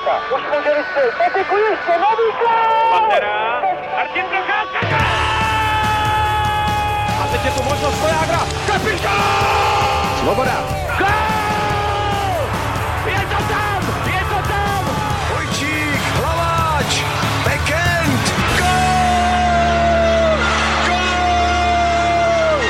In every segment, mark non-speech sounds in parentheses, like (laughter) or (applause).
Procházka. Už může vystřelit. Patiku ještě nový gol! Pantera, Martin Procházka, A teď je tu možnost Vojágra. Kapitán! Svoboda. gol! Je to tam, je to tam! Vojčík, Hlaváč, Bekend. Gol! Gol!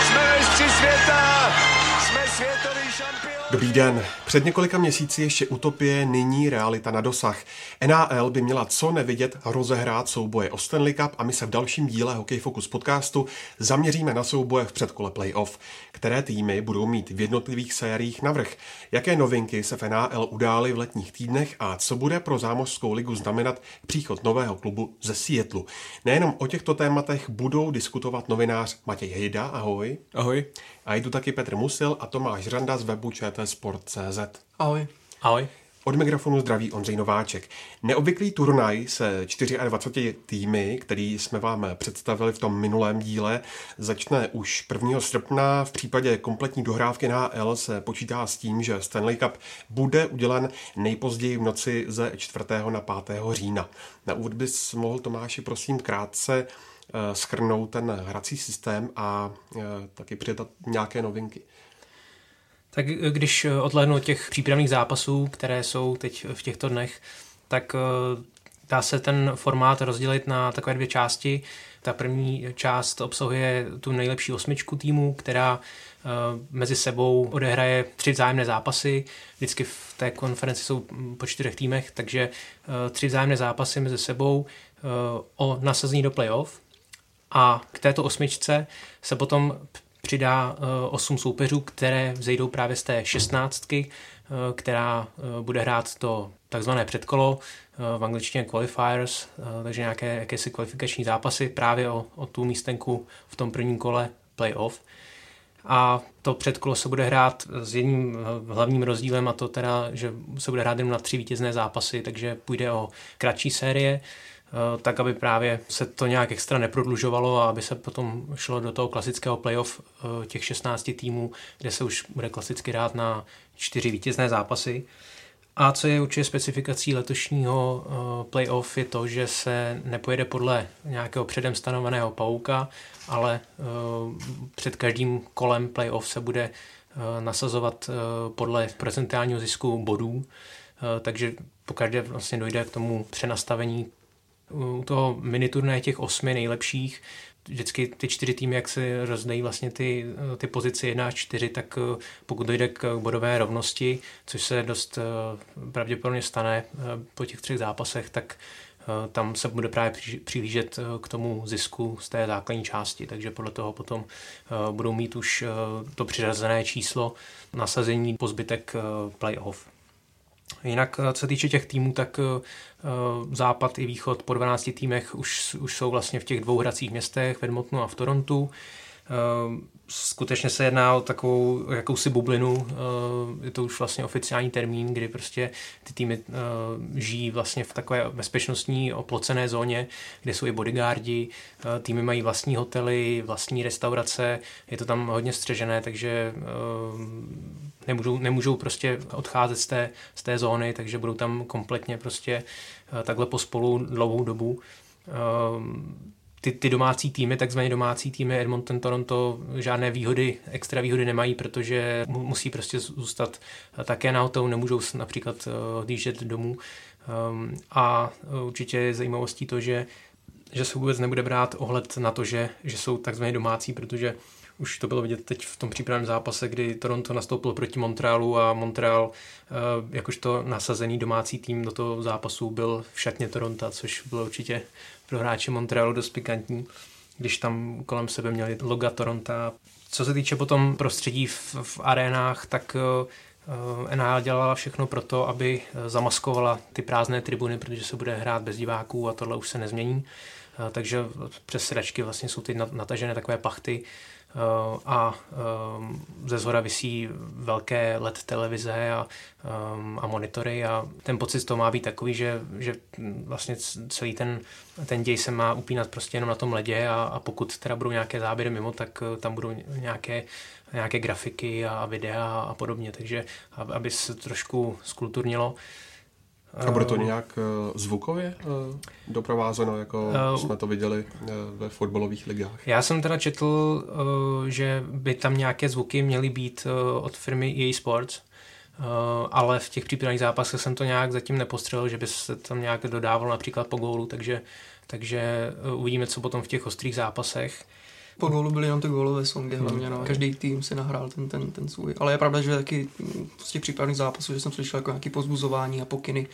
Jsme mistři světa! Jsme světový šampion! Dobrý den. Před několika měsíci ještě utopie, nyní realita na dosah. NAL by měla co nevidět rozehrát souboje o Stanley Cup a my se v dalším díle Hockey Focus podcastu zaměříme na souboje v předkole playoff, které týmy budou mít v jednotlivých sériích navrh, jaké novinky se v NAL udály v letních týdnech a co bude pro zámořskou ligu znamenat příchod nového klubu ze Seattleu. Nejenom o těchto tématech budou diskutovat novinář Matěj Hejda, ahoj. Ahoj. A jdu taky Petr Musil a Tomáš Řanda z webu čtsport.cz. Ahoj. Ahoj. Od mikrofonu zdraví Ondřej Nováček. Neobvyklý turnaj se 24 týmy, který jsme vám představili v tom minulém díle, začne už 1. srpna. V případě kompletní dohrávky na L se počítá s tím, že Stanley Cup bude udělen nejpozději v noci ze 4. na 5. října. Na úvod bys mohl Tomáši prosím krátce eh, schrnout ten hrací systém a eh, taky přidat nějaké novinky. Tak když odhlédnu od těch přípravných zápasů, které jsou teď v těchto dnech, tak eh, dá se ten formát rozdělit na takové dvě části. Ta první část obsahuje tu nejlepší osmičku týmů, která eh, mezi sebou odehraje tři vzájemné zápasy. Vždycky v té konferenci jsou po čtyřech týmech, takže eh, tři vzájemné zápasy mezi sebou o nasazení do playoff. A k této osmičce se potom přidá 8 soupeřů, které vzejdou právě z té šestnáctky, která bude hrát to takzvané předkolo, v angličtině qualifiers, takže nějaké jakési kvalifikační zápasy právě o, o tu místenku v tom prvním kole playoff. A to předkolo se bude hrát s jedním hlavním rozdílem a to teda, že se bude hrát jen na tři vítězné zápasy, takže půjde o kratší série, tak aby právě se to nějak extra neprodlužovalo a aby se potom šlo do toho klasického playoff těch 16 týmů, kde se už bude klasicky hrát na čtyři vítězné zápasy. A co je určitě specifikací letošního playoff je to, že se nepojede podle nějakého předem stanoveného pauka, ale před každým kolem playoff se bude nasazovat podle procentálního zisku bodů, takže pokaždé vlastně dojde k tomu přenastavení u toho miniturné těch osmi nejlepších, vždycky ty čtyři týmy, jak se rozdají vlastně ty, ty pozice 1 až 4, tak eh, pokud dojde k bodové rovnosti, což se dost eh, pravděpodobně stane eh, po těch třech zápasech, tak tam se bude právě přihlížet k tomu zisku z té základní části, takže podle toho potom budou mít už to přiřazené číslo nasazení po zbytek playoff. Jinak, co se týče těch týmů, tak západ i východ po 12 týmech už, už jsou vlastně v těch dvou hracích městech, v Edmontonu a v Torontu. Skutečně se jedná o takovou jakousi bublinu, je to už vlastně oficiální termín, kdy prostě ty týmy žijí vlastně v takové bezpečnostní oplocené zóně, kde jsou i bodyguardi, týmy mají vlastní hotely, vlastní restaurace, je to tam hodně střežené, takže nemůžou, nemůžou prostě odcházet z té, z té zóny, takže budou tam kompletně prostě takhle pospolu dlouhou dobu ty, ty domácí týmy, takzvané domácí týmy Edmonton, Toronto, žádné výhody, extra výhody nemají, protože musí prostě zůstat také na hotelu, nemůžou například odjíždět domů. Ehm, a určitě je zajímavostí to, že, že se vůbec nebude brát ohled na to, že, že jsou takzvané domácí, protože už to bylo vidět teď v tom přípravném zápase, kdy Toronto nastoupil proti Montrealu a Montreal jakožto nasazený domácí tým do toho zápasu byl v šatně Toronto, což bylo určitě pro hráče Montrealu dost pikantní, když tam kolem sebe měli loga Toronto. Co se týče potom prostředí v, v arénách, tak uh, NHL dělala všechno pro to, aby zamaskovala ty prázdné tribuny, protože se bude hrát bez diváků a tohle už se nezmění. Uh, takže přes sedačky vlastně jsou ty natažené takové pachty, Eh, a eh, ze zhora visí velké LED televize a, eh, a monitory a ten pocit toho má být takový, že, že vlastně celý ten, ten děj se má upínat prostě jenom na tom ledě a, a pokud teda budou nějaké záběry mimo, tak tam budou nějaké nějaké grafiky a videa a podobně, takže aby se trošku skulturnilo. A bude to nějak zvukově doprovázeno, jako jsme to viděli ve fotbalových ligách? Já jsem teda četl, že by tam nějaké zvuky měly být od firmy EA Sports, ale v těch přípravných zápasech jsem to nějak zatím nepostřelil, že by se tam nějak dodávalo například po gólu, takže, takže uvidíme, co potom v těch ostrých zápasech. Po gólu byly jenom ty gólové songy hmm. hlavně, no. Každý tým si nahrál ten, ten, ten svůj. Ale je pravda, že taky z těch přípravných zápasů, že jsem slyšel jako nějaký pozbuzování a pokyny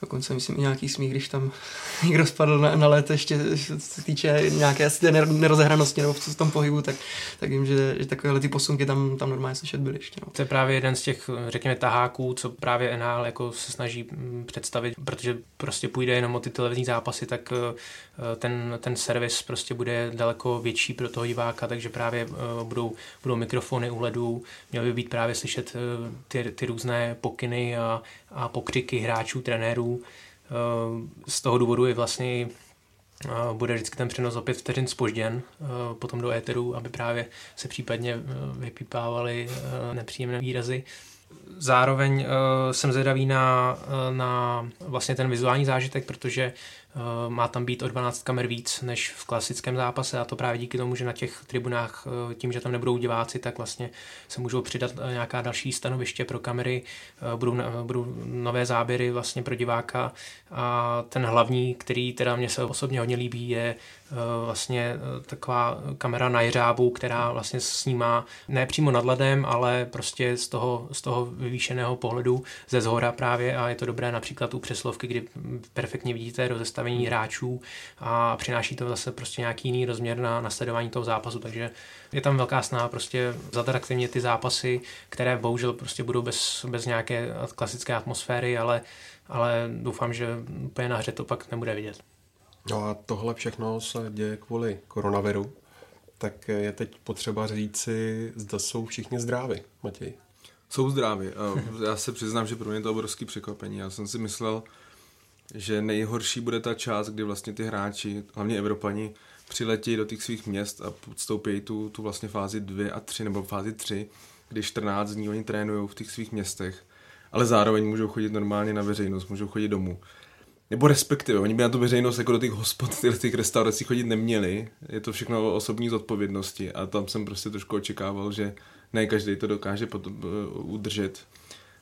Dokonce myslím i nějaký smích, když tam (laughs) někdo spadl na, na let, ještě co se týče nějaké nerozehranosti nebo v tom pohybu, tak, tak vím, že, že takovéhle ty posunky tam, tam normálně slyšet byly ještě. No. To je právě jeden z těch, řekněme, taháků, co právě NHL jako se snaží mm, představit, protože prostě půjde jenom o ty televizní zápasy, tak eh, ten, ten servis prostě bude daleko větší pro toho diváka, takže právě eh, budou, budou mikrofony u ledů, měly by být právě slyšet eh, ty, ty různé pokyny a, a pokřiky hráčů, trenérů. Eh, z toho důvodu je vlastně eh, bude vždycky ten přenos opět vteřin spožděn eh, potom do éteru, aby právě se případně vypípávaly nepříjemné výrazy. Zároveň jsem zvědavý na, na vlastně ten vizuální zážitek, protože Eh, má tam být o 12 kamer víc než v klasickém zápase a to právě díky tomu, že na těch tribunách eh, tím, že tam nebudou diváci, tak vlastně se můžou přidat eh, nějaká další stanoviště pro kamery, budou, budou nové záběry vlastně pro diváka. A ten hlavní, který teda mě se osobně hodně líbí, je vlastně taková kamera na jeřábu, která vlastně snímá ne přímo nad ledem, ale prostě z toho, z toho vyvýšeného pohledu ze zhora právě a je to dobré například u přeslovky, kdy perfektně vidíte rozestavení hráčů a přináší to zase prostě nějaký jiný rozměr na nasledování toho zápasu, takže je tam velká snaha prostě zatraktivně ty zápasy, které bohužel prostě budou bez, bez nějaké klasické atmosféry, ale, ale doufám, že úplně na hře to pak nebude vidět. No a tohle všechno se děje kvůli koronaviru, tak je teď potřeba říci, zda jsou všichni zdraví, Matěj. Jsou zdraví. Já se přiznám, že pro mě to obrovský překvapení. Já jsem si myslel, že nejhorší bude ta část, kdy vlastně ty hráči, hlavně Evropani, přiletí do těch svých měst a podstoupí tu, tu vlastně fázi 2 a 3 nebo fázi 3, kdy 14 dní oni trénují v těch svých městech, ale zároveň můžou chodit normálně na veřejnost, můžou chodit domů. Nebo respektive, oni by na tu veřejnost jako do těch hospod, těch, těch restaurací chodit neměli. Je to všechno o osobní zodpovědnosti a tam jsem prostě trošku očekával, že ne každý to dokáže potom, uh, udržet.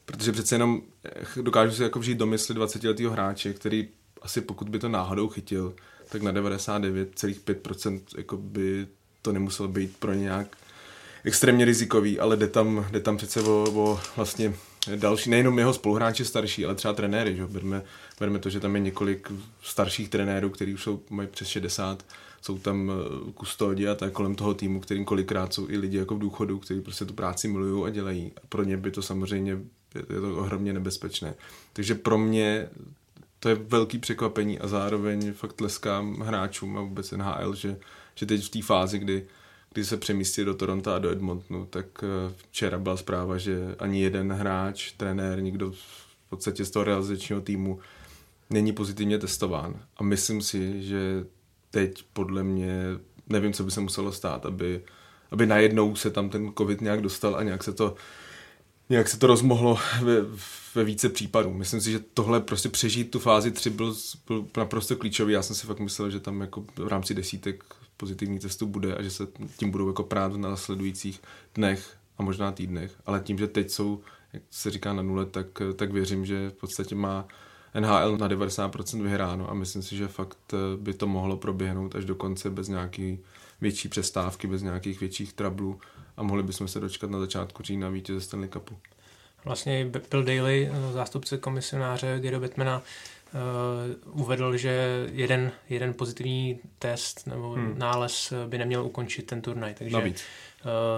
Protože přece jenom eh, dokážu si jako vžít do mysli 20 letého hráče, který asi pokud by to náhodou chytil, tak na 99,5% jako by to nemuselo být pro nějak extrémně rizikový, ale jde tam, jde tam přece o, o vlastně další, nejenom jeho spoluhráči starší, ale třeba trenéry, že? Berme, berme to, že tam je několik starších trenérů, kteří už jsou, mají přes 60, jsou tam eh, kustodi a tak kolem toho týmu, kterým kolikrát jsou i lidi jako v důchodu, kteří prostě tu práci milují a dělají. A pro ně by to samozřejmě je to ohromně nebezpečné. Takže pro mě to je velký překvapení a zároveň fakt tleskám hráčům a vůbec NHL, že, že teď v té fázi, kdy, kdy se přemístí do Toronto a do Edmontonu, tak eh, včera byla zpráva, že ani jeden hráč, trenér, nikdo v podstatě z toho realizačního týmu není pozitivně testován. A myslím si, že teď podle mě nevím, co by se muselo stát, aby, aby najednou se tam ten covid nějak dostal a nějak se to nějak se to rozmohlo ve, ve více případů. Myslím si, že tohle prostě přežít tu fázi 3 byl, byl naprosto klíčový. Já jsem si fakt myslel, že tam jako v rámci desítek pozitivní testů bude a že se tím budou jako prát v následujících dnech a možná týdnech. Ale tím, že teď jsou, jak se říká na nule, tak, tak věřím, že v podstatě má NHL na 90% vyhráno a myslím si, že fakt eh, by to mohlo proběhnout až do konce bez nějaký větší přestávky, bez nějakých větších trablů a mohli bychom se dočkat na začátku října vítěze Stanley Cupu. Vlastně Bill Daly, zástupce komisionáře Gary Bettmana, uh, uvedl, že jeden, jeden pozitivní test nebo hmm. nález by neměl ukončit ten turnaj. Takže uh,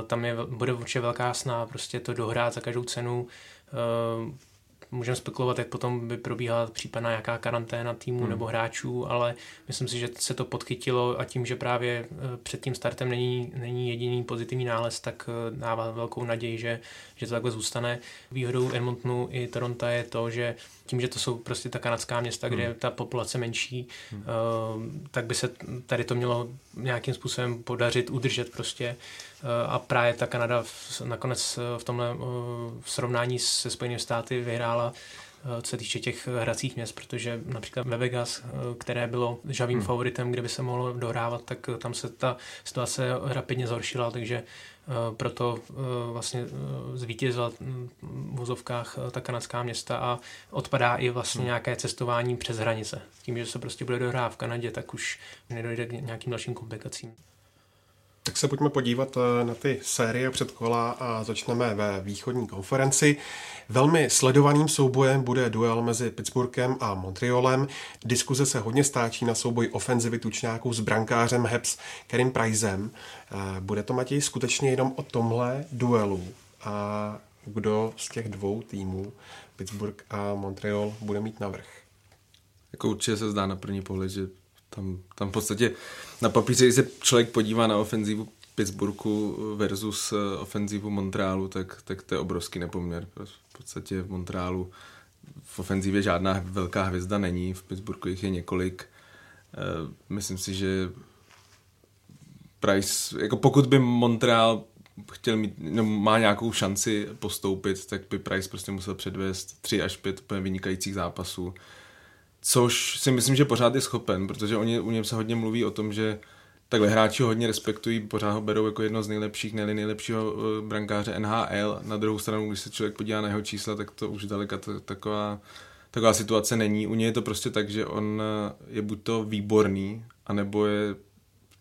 tam je, bude určitě velká sná prostě to dohrát za každou cenu. Můžeme spekulovat, jak potom by probíhala případná nějaká karanténa týmu hmm. nebo hráčů, ale myslím si, že se to podchytilo a tím, že právě eh, před tím startem není, není jediný pozitivní nález, tak eh, dává velkou naději, že, že to takhle zůstane. Výhodou Edmontonu i Toronto je to, že tím, že to jsou prostě ta kanadská města, kde hmm. je ta populace menší, hmm. uh, tak by se tady to mělo nějakým způsobem podařit udržet prostě a právě ta Kanada nakonec v tomhle v srovnání se Spojenými státy vyhrála co se týče těch hracích měst, protože například ve Vegas, které bylo žavým hmm. favoritem, kde by se mohlo dohrávat, tak tam se ta situace rapidně zhoršila, takže proto vlastně zvítězila v vozovkách ta kanadská města a odpadá i vlastně hmm. nějaké cestování přes hranice. Tím, že se prostě bude dohrát v Kanadě, tak už nedojde k nějakým dalším komplikacím. Tak se pojďme podívat eh, na ty série předkola a začneme ve východní konferenci. Velmi sledovaným soubojem bude duel mezi Pittsburghem a Montrealem. Diskuze se hodně stáčí na souboj ofenzivy tučňáků s brankářem Hebs Kerim Pricem. Eh, bude to, Matěj, skutečně jenom o tomhle duelu a kdo z těch dvou týmů, Pittsburgh a Montreal, bude mít navrh? Jako určitě se zdá na první pohled, že tam, tam v podstatě na papíře, když se člověk podívá na ofenzivu Pittsburghu versus eh, ofenzivu Montrealu, tak, tak to je obrovský nepoměr. V podstatě v Montrealu v ofenzivě žádná velká hvězda není, v Pittsburghu jich je několik. Eh, myslím si, že Price, jako pokud by Montreal chtěl mít, no, má nějakou šanci postoupit, tak by Price prostě musel předvést tři až pět úplně vynikajících zápasů což si myslím, že pořád je schopen, protože oni, u něm se hodně mluví o tom, že takhle hráči ho hodně respektují, pořád ho berou jako jedno z nejlepších, ne nejlepšího uh, brankáře NHL. Na druhou stranu, když se člověk podívá na jeho čísla, tak to už daleka to, taková, taková situace není. U něj je to prostě tak, že on eh, je buď to výborný, anebo je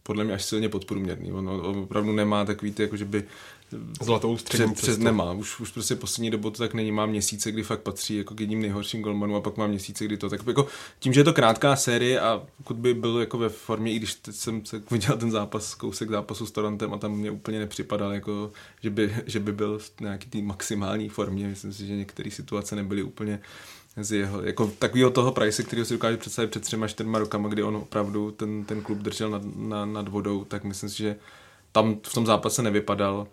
podle mě až silně podprůměrný. On, on opravdu nemá takový ty, jako že by Zlatou střední před, před nemá. Už, už prostě poslední dobu to tak není. Má měsíce, kdy fakt patří jako k jedním nejhorším golmanům a pak má měsíce, kdy to tak jako tím, že je to krátká série a pokud by byl jako ve formě, i když teď jsem se (laughs) viděl ten zápas, kousek zápasu s Torontem a tam mě úplně nepřipadal, jako, že, by, že by byl v nějaký té maximální formě. Myslím si, že některé situace nebyly úplně z jeho, jako takového toho Price, který si dokáže představit před třema, čtyřma rokama, kdy on opravdu ten, ten klub držel nad, nad, nad vodou, tak myslím si, že tam v tom zápase nevypadal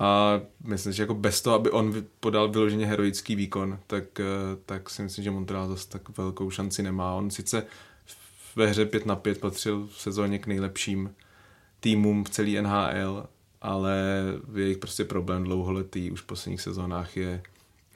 a myslím, že jako bez toho, aby on podal vyloženě heroický výkon, tak, eh, tak si myslím, že Montreal zase tak velkou šanci nemá. On sice ve hře 5 na 5 patřil v sezóně k nejlepším týmům v celé NHL, ale jejich prostě problém dlouholetý už v posledních sezónách je,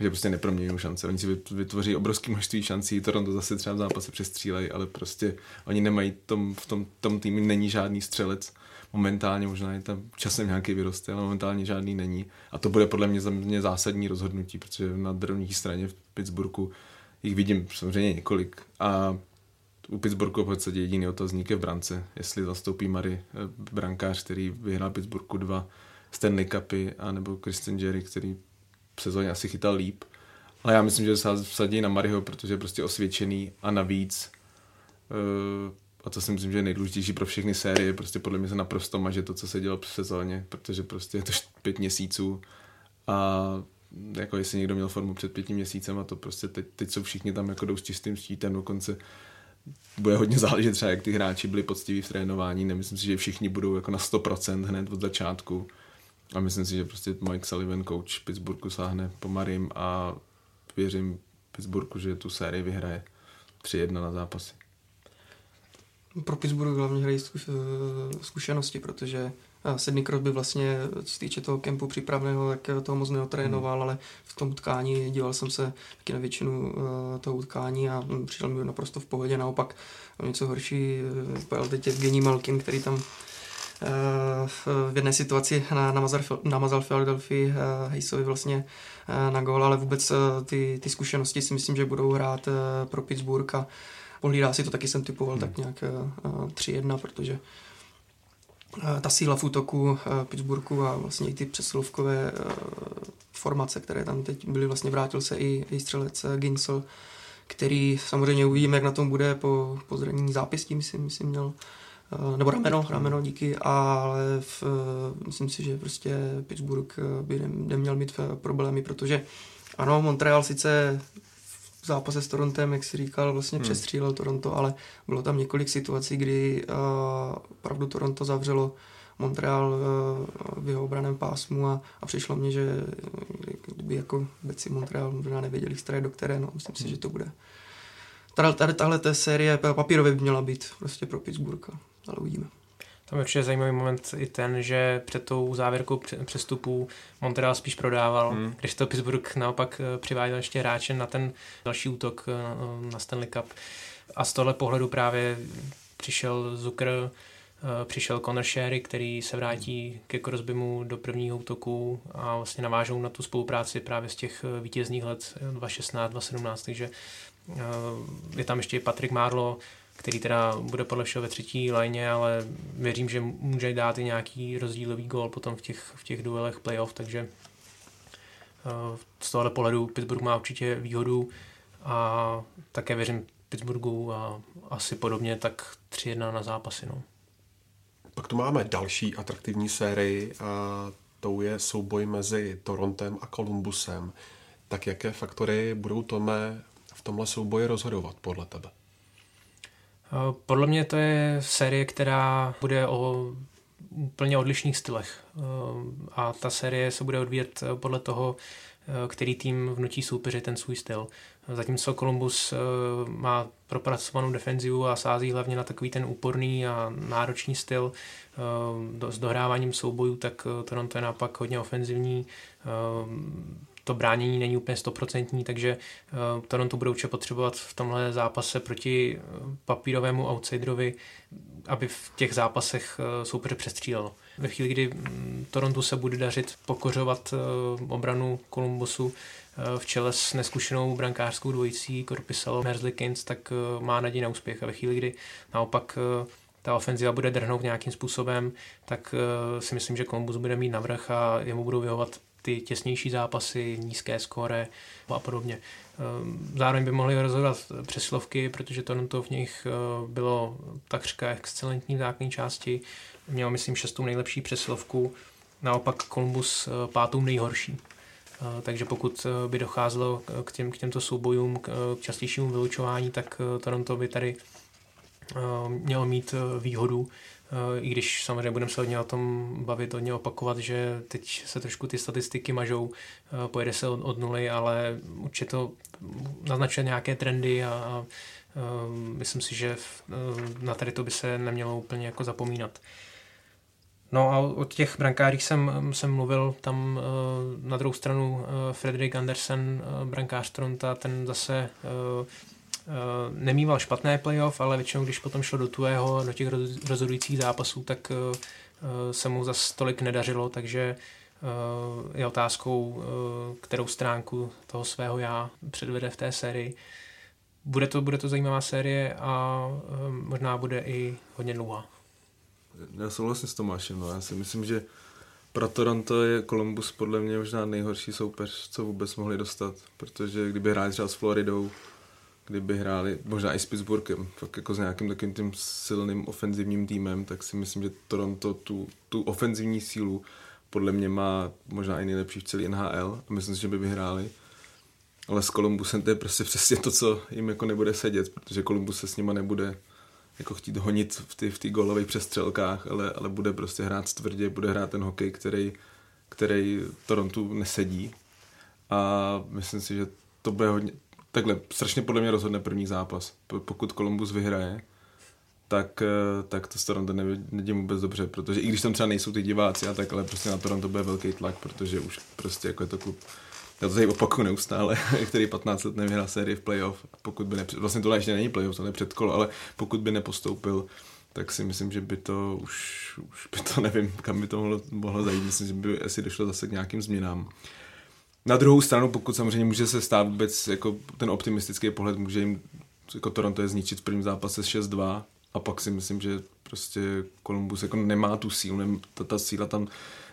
že prostě neproměňují šance. Oni si vytvoří obrovské množství šancí, Toronto zase třeba v zápase přestřílejí, ale prostě oni nemají tom, v tom, tom týmu není žádný střelec momentálně možná je tam časem nějaký vyroste, ale momentálně žádný není. A to bude podle mě za mě zásadní rozhodnutí, protože na druhé straně v Pittsburghu jich vidím samozřejmě několik. A u Pittsburghu v podstatě jediný otazník je v brance, jestli zastoupí Mary eh, brankář, který vyhrál Pittsburghu dva Stanley Cupy, anebo Kristen Jerry, který v sezóně asi chytal líp. Ale já myslím, že se vsadí na Maryho, protože je prostě osvědčený a navíc uh, a to si myslím, že je nejdůležitější pro všechny série, prostě podle mě se naprosto maže to, co se dělo v sezóně, protože prostě je to pět měsíců. A jako jestli někdo měl formu před pěti měsícem a to prostě teď, teď jsou všichni tam jako jdou s čistým štítem, dokonce bude hodně záležet třeba, jak ty hráči byli poctiví v trénování, nemyslím si, že všichni budou jako na 100% hned od začátku. A myslím si, že prostě Mike Sullivan, coach Pittsburghu, sáhne po Marim a věřím Pittsburghu, že tu sérii vyhraje 3-1 na zápasy. Pro Pittsburgh hlavně hrají zkušenosti, protože Sidney Crosby vlastně, co se týče toho kempu přípravného, tak toho moc neotrénoval, hmm. ale v tom utkání díval jsem se taky na většinu toho utkání a přišel mi naprosto v pohodě. Naopak něco horší byl teď Evgení Malkin, který tam v jedné situaci namazal, namazal Philadelphia Hejsovi vlastně na gól, ale vůbec ty, ty zkušenosti si myslím, že budou hrát pro Pittsburgh a pohlídá si to, taky jsem typoval hmm. tak nějak uh, eh, 3-1, protože uh, ta síla v útoku uh, Pittsburghu a vlastně i ty přesilovkové uh, formace, které tam teď byly, vlastně vrátil se i, i střelec uh, Ginsel, který samozřejmě uvidíme, jak na tom bude po, po zranění zápěstí, myslím, myslím měl nebo rameno, rameno díky, ale v, myslím si, že prostě Pittsburgh by neměl mít problémy, protože ano, Montreal sice v zápase s Torontem, jak si říkal, vlastně hmm. přestřílel Toronto, ale bylo tam několik situací, kdy uh, opravdu Toronto zavřelo Montreal uh, v jeho obraném pásmu a, a přišlo mně, že kdyby jako beci Montreal možná nevěděli, které do které, no, myslím si, že to bude. Tady, tady tahle té série papírově by měla být prostě pro Pittsburgh, ale uvidíme. Tam je určitě zajímavý moment i ten, že před tou závěrkou přestupů Montreal spíš prodával, hmm. když to Pittsburgh naopak eh, přiváděl ještě hráče na ten další útok eh, na Stanley Cup. A z tohle pohledu právě přišel Zucker, eh, přišel Conor Sherry, který se vrátí ke Crosbymu do prvního útoku a vlastně navážou na tu spolupráci právě z těch vítězných let 2016, 2017, takže je tam ještě Patrick Marlo, který teda bude podle všeho ve třetí lajně, ale věřím, že může dát i nějaký rozdílový gól potom v těch, v těch duelech playoff, takže eh, z tohohle pohledu Pittsburgh má určitě výhodu a také věřím Pittsburghu a asi podobně tak 3-1 na zápasy. No. Pak tu máme další atraktivní sérii a tou je souboj mezi Torontem a Columbusem. Tak jaké faktory budou Tome v tomhle souboji rozhodovat podle tebe? Eh, podle mě to je série, která bude o úplně odlišných stylech. Eh, a ta série se bude odvíjet eh, podle toho, který tým vnutí soupeři ten svůj styl. Zatímco Columbus má propracovanou defenzivu a sází hlavně na takový ten úporný a náročný styl s dohráváním soubojů, tak Toronto je naopak hodně ofenzivní, to bránění není úplně stoprocentní, takže uh, Toronto budou určitě potřebovat v tomhle zápase proti eh, papírovému outsiderovi, aby v těch zápasech uh, soupeře přestřílel. Ve chvíli, kdy um, Toronto se bude dařit pokořovat obranu Columbusu uh, v čele s neskušenou brankářskou dvojicí Korpisalo Merzlikins, tak uh, má naději na úspěch. A ve chvíli, kdy naopak ta ofenziva bude drhnout nějakým způsobem, tak si myslím, že Columbus bude mít navrh a jemu budou vyhovat ty těsnější zápasy, nízké skóre a podobně. Ehm, zároveň by mohli rozhodovat přeslovky, protože to v nich eh, bylo takřka excelentní v základní části. Měl, myslím, šestou nejlepší přeslovku, naopak Columbus eh, pátou nejhorší. Eh, takže pokud by docházelo k, těm, k těmto soubojům, k častějšímu vylučování, tak Toronto by tady mělo mít výhodu i když samozřejmě budeme se hodně o tom bavit, hodně opakovat, že teď se trošku ty statistiky mažou, pojede se od, od nuly, ale určitě to naznačuje nějaké trendy a, a myslím si, že na tady to by se nemělo úplně jako zapomínat. No a o těch brankářích jsem, jsem mluvil, tam na druhou stranu Frederick Andersen, brankář Toronto, ten zase Eh, nemýval špatné playoff, ale většinou, když potom šlo do tvého, do těch rozhodujících zápasů, tak eh, eh, se mu za tolik nedařilo, takže je otázkou, kterou stránku toho svého já předvede v té sérii. Bude to, bude to zajímavá série a možná bude i hodně dlouhá. Já souhlasím s Tomášem, no. já si myslím, že pro Toronto je Columbus podle mě možná nejhorší soupeř, co vůbec mohli dostat, protože kdyby hráli třeba s Floridou, kdyby hráli možná i s Pittsburghem, fakt jako s nějakým takovým tím silným ofenzivním týmem, tak si myslím, že Toronto tu, tu ofenzivní sílu podle mě má možná i nejlepší v celé NHL a myslím si, že by vyhráli. Ale s Columbusem to je prostě přesně to, co jim jako nebude sedět, protože Columbus se s nima nebude jako chtít honit v ty, v ty golových přestřelkách, ale, ale bude prostě hrát tvrdě, bude hrát ten hokej, který, který Torontu nesedí. A myslím si, že to bude hodně, takhle, strašně podle mě rozhodne první zápas. Pokud Columbus vyhraje, tak, eh, tak to s Toronto nevidím vůbec dobře, protože i když tam třeba nejsou ty diváci a tak, ale prostě na Toronto bude velký tlak, protože už prostě jako je to klub, já to tady opakuju neustále, (laughs) který 15 let nevyhrál sérii v playoff, pokud by nepřed, vlastně to ještě není playoff, to je předkolo, ale pokud by nepostoupil, tak si myslím, že by to už, už by to (laughs) nevím, kam by to mohlo, mohlo zajít, myslím, že by asi došlo zase k nějakým změnám. Na druhou stranu, pokud samozřejmě může se stát vůbec jako ten optimistický pohled, může jim jako Toronto je zničit v prvním zápase 6-2 a pak si myslím, že prostě Columbus jako nemá tu sílu, nem, ta, ta síla tam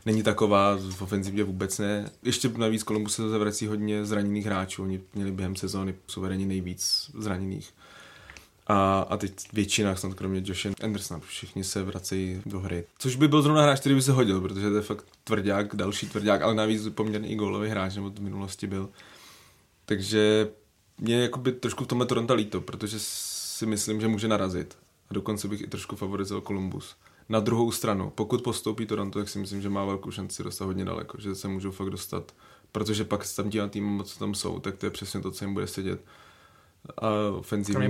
není taková, v ofenzivě vůbec ne. Ještě navíc Columbus se zavrací hodně zraněných hráčů, oni měli během sezóny suverénně nejvíc zraněných. A, a teď většina, snad kromě Joshe Andersona, všichni se vracejí do hry. Což by byl zrovna hráč, který by se hodil, protože to je fakt tvrdák, další tvrdák, ale navíc poměrně i gólový hráč, nebo v minulosti byl. Takže mě jakoby trošku v tomhle Toronto líto, protože si myslím, že může narazit. A dokonce bych i trošku favorizoval Columbus. Na druhou stranu, pokud postoupí Toronto, tak si myslím, že má velkou šanci dostat hodně daleko, že se můžou fakt dostat. Protože pak se tam dívat tým, co tam jsou, tak to je přesně to, co jim bude sedět. A ofenzivní, Kromě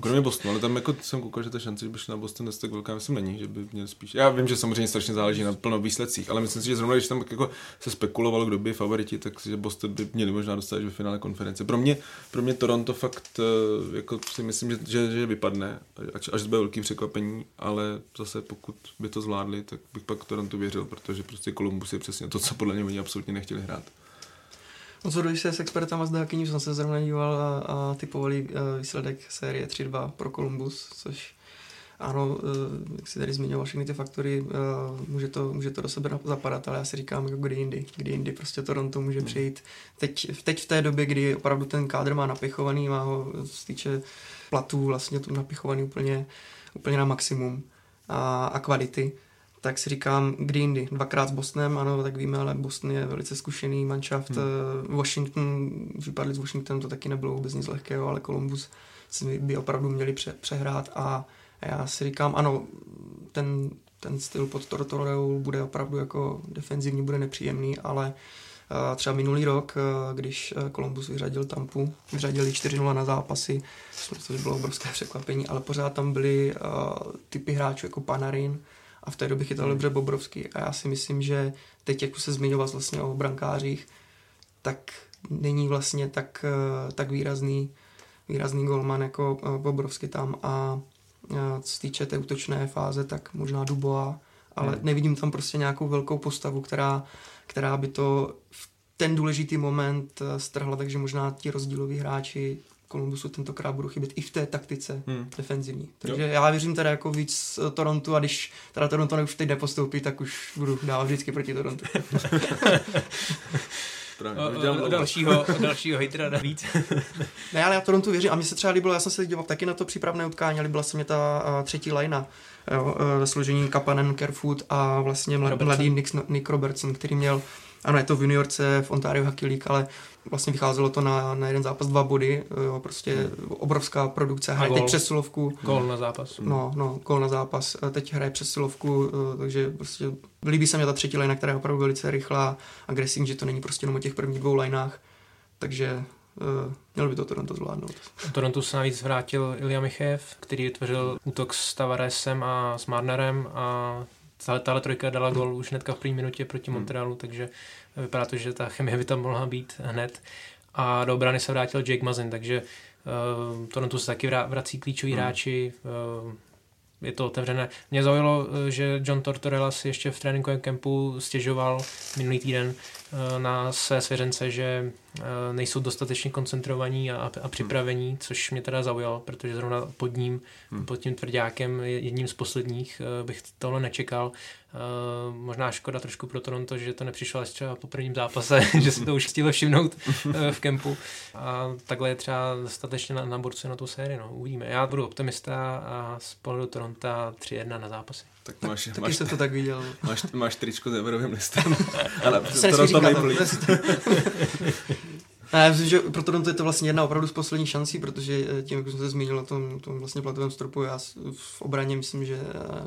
kromě Bostonu, ale tam jako jsem koukal, že ta šance, že by šli na Boston, tak velká myslím není, že by měl spíš. Já vím, že samozřejmě strašně záleží na plno výsledcích, ale myslím si, že zrovna když tam jako se spekulovalo, kdo by favoriti, tak si, že Boston by měli možná dostat ve finále konference. Pro mě, pro mě Toronto fakt eh, jako si myslím, že, že, že vypadne, až, až to bude velký překvapení, ale zase pokud by to zvládli, tak bych pak Toronto věřil, protože prostě Columbus je přesně to, co podle mě oni absolutně nechtěli hrát. Rozhoduji se s expertama z Dákyní, jsem se zrovna díval a, a typovali uh, výsledek série 3-2 pro Columbus, což ano, uh, jak si tady zmiňoval všechny ty faktory, uh, může, to, může to do sebe zapadat, ale já si říkám, jako kdy jindy, kdy jindy prostě Toronto může hmm. přijít. Teď, teď v té době, kdy opravdu ten kádr má napichovaný, má ho, z týče platů vlastně tu napichovaný úplně, úplně na maximum a, a kvality, tak si říkám, kdy jindy. Dvakrát s Bostonem, ano, tak víme, ale Boston je velice zkušený manšaft. Hmm. Eh, Washington, vypadli z Washingtonu, to taky nebylo vůbec nic lehkého, ale Columbus si by opravdu měli pře- přehrát a já si říkám, ano, ten, ten styl pod Tortorou bude opravdu jako defenzivní, bude nepříjemný, ale uh, třeba minulý rok, uh, když Columbus vyřadil Tampu, vyřadili 4-0 na zápasy, což bylo obrovské překvapení, ale pořád tam byly typy hráčů jako Panarin, a v té době chytal dobře Bobrovský. A já si myslím, že teď, jak už se zmiňoval vlastně o brankářích, tak není vlastně tak, eh, tak výrazný, výrazný golman jako eh, Bobrovský tam. A co se týče té útočné fáze, tak možná Dubois, ale hmm. nevidím tam prostě nějakou velkou postavu, která, která by to v ten důležitý moment eh, strhla, takže možná ti rozdíloví hráči Kolumbusu tentokrát budu chybět i v té taktice hmm. defenzivní. Takže jo. já věřím teda jako víc eh, Torontu a když teda Toronto už teď nepostoupí, tak už budu dávat vždycky proti Torontu. (laughs) o, o, o, dalšího, o dalšího hejtera navíc. (laughs) ne, ale já Torontu věřím a mi se třeba líbilo, já jsem se díval taky na to přípravné utkání, ale byla se mě ta uh, třetí lajna uh, ve složení Kapanen, Kerfoot a vlastně mladý, mladý Nick, Nick Robertson, který měl ano, je to v juniorce v Ontario Hockey League, ale vlastně vycházelo to na, na jeden zápas dva body, jo, prostě hmm. obrovská produkce, hraje teď přesilovku. Gol na zápas. No, no, gol na zápas, teď hraje přesilovku, eh, takže prostě líbí se mi ta třetí line, která je opravdu velice rychlá, agresivní, že to není prostě jenom o těch prvních dvou lineách, takže Uh, měl by to Toronto zvládnout. Toronto se navíc vrátil Ilya Michev, který vytvořil útok s Tavaresem a s Marnerem a tahle, tahle trojka dala gol už hnedka v první minutě proti hmm. Montrealu, takže vypadá to, že ta chemie by tam mohla být hned. A do obrany se vrátil Jake Mazin, takže uh, Toronto se taky vrací klíčoví hmm. hráči, uh, je to otevřené. Mě zaujalo, eh, že John Tortorella si ještě v tréninkovém kempu stěžoval minulý týden na své svěřence, že nejsou dostatečně koncentrovaní a, a připravení, což mě teda zaujalo, protože zrovna pod ním, hmm. pod tím tvrdákem, jedním z posledních, bych tohle nečekal. Možná škoda trošku pro Toronto, že to nepřišlo až třeba po prvním zápase, (laughs) že si to už chtělo všimnout v kempu. A takhle je třeba dostatečně na, na borcu na tu sérii. No. Uvidíme. Já budu optimista a z pohledu Toronto 3-1 na zápasy. Tak máš, tak, máš, taky to tak viděl. Máš, máš tričko s Everovým listem. (laughs) Ale Toronto Maple A já myslím, že pro Toronto je to vlastně jedna opravdu z posledních šancí, protože eh, tím, jak jsem se zmínil o tom, tom vlastně platovém stropu, já v obraně myslím, že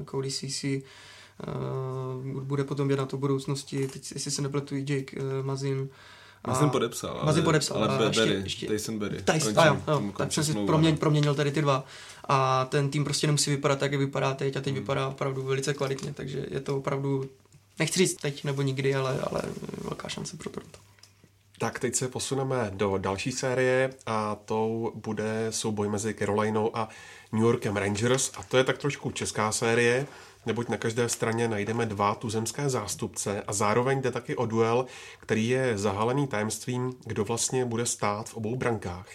Cody CC Uh, bude potom na to budoucnosti, teď jestli se nepletu Jake uh, Mazin. Mazin podepsal, ale, Mazin podepsal, ale, ale ještě, Berry, ještě, Tyson Berry. Tyson, a jo, jo, tak jsem si proměn, proměnil tady ty dva a ten tým prostě nemusí vypadat tak, jak vypadá teď a teď hmm. vypadá opravdu velice kvalitně, takže je to opravdu, nechci říct teď nebo nikdy, ale, ale velká šance pro Toronto. Tak teď se posuneme do další série a to bude souboj mezi Carolinou a New Yorkem Rangers a to je tak trošku česká série, neboť na každé straně najdeme dva tuzemské zástupce a zároveň jde taky o duel, který je zahalený tajemstvím, kdo vlastně bude stát v obou brankách.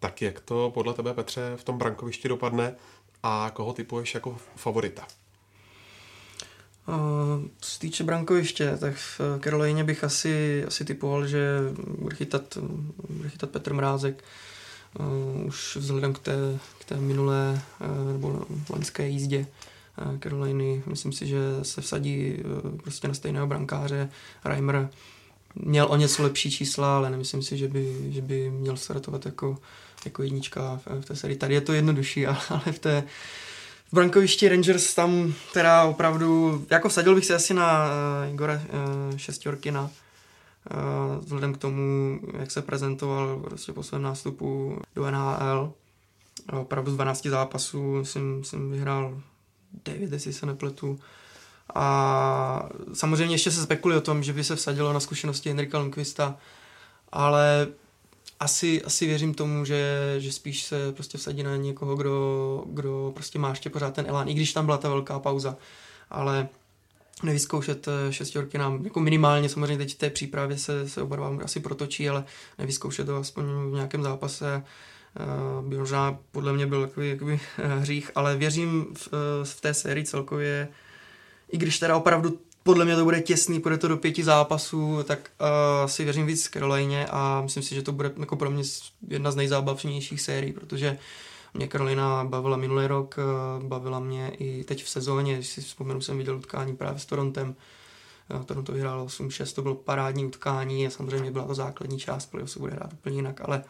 Tak jak to podle tebe, Petře, v tom brankovišti dopadne a koho typuješ jako favorita? Co se týče brankoviště, tak v Karolíně bych asi, asi typoval, že bude chytat, bude chytat Petr Mrázek. už vzhledem k té, k té minulé nebo loňské jízdě Caroliny. Myslím si, že se vsadí eh, prostě na stejného brankáře. Reimer měl o něco lepší čísla, ale nemyslím si, že by, že by měl startovat jako, jako jednička v, té sérii. Tady je to jednodušší, (laughs) ale v té v brankovišti Rangers tam teda opravdu, jako vsadil bych se asi na uh, Igora uh, Šestorkina, uh, vzhledem k tomu, jak se prezentoval prostě po svém nástupu do NHL opravdu z 12 zápasů jsem, jsem vyhrál 9, jestli se nepletu. A samozřejmě ještě se spekuluje o tom, že by se vsadilo na zkušenosti Henrika Lundqvista, ale asi, asi věřím tomu, že, že spíš se prostě vsadí na někoho, kdo, kdo prostě má ještě pořád ten elán, i když tam byla ta velká pauza. Ale nevyzkoušet eh, šestorky nám, jako minimálně samozřejmě teď v té přípravě se, se oba asi protočí, ale nevyzkoušet to aspoň v nějakém zápase uh, by možná podle mě byl takový jakoby, hřích, ale věřím v, v té sérii celkově, i když teda opravdu podle mě to bude těsný, bude to do pěti zápasů, tak uh, si věřím víc Caroline a myslím si, že to bude jako pro mě jedna z nejzábavnějších sérií, protože mě Karolina bavila minulý rok, uh, bavila mě i teď v sezóně, když si vzpomenu, jsem viděl utkání právě s Torontem, uh, Toronto vyhrálo 8-6, to bylo parádní utkání a samozřejmě byla to základní část, playoff se bude hrát úplně jinak, ale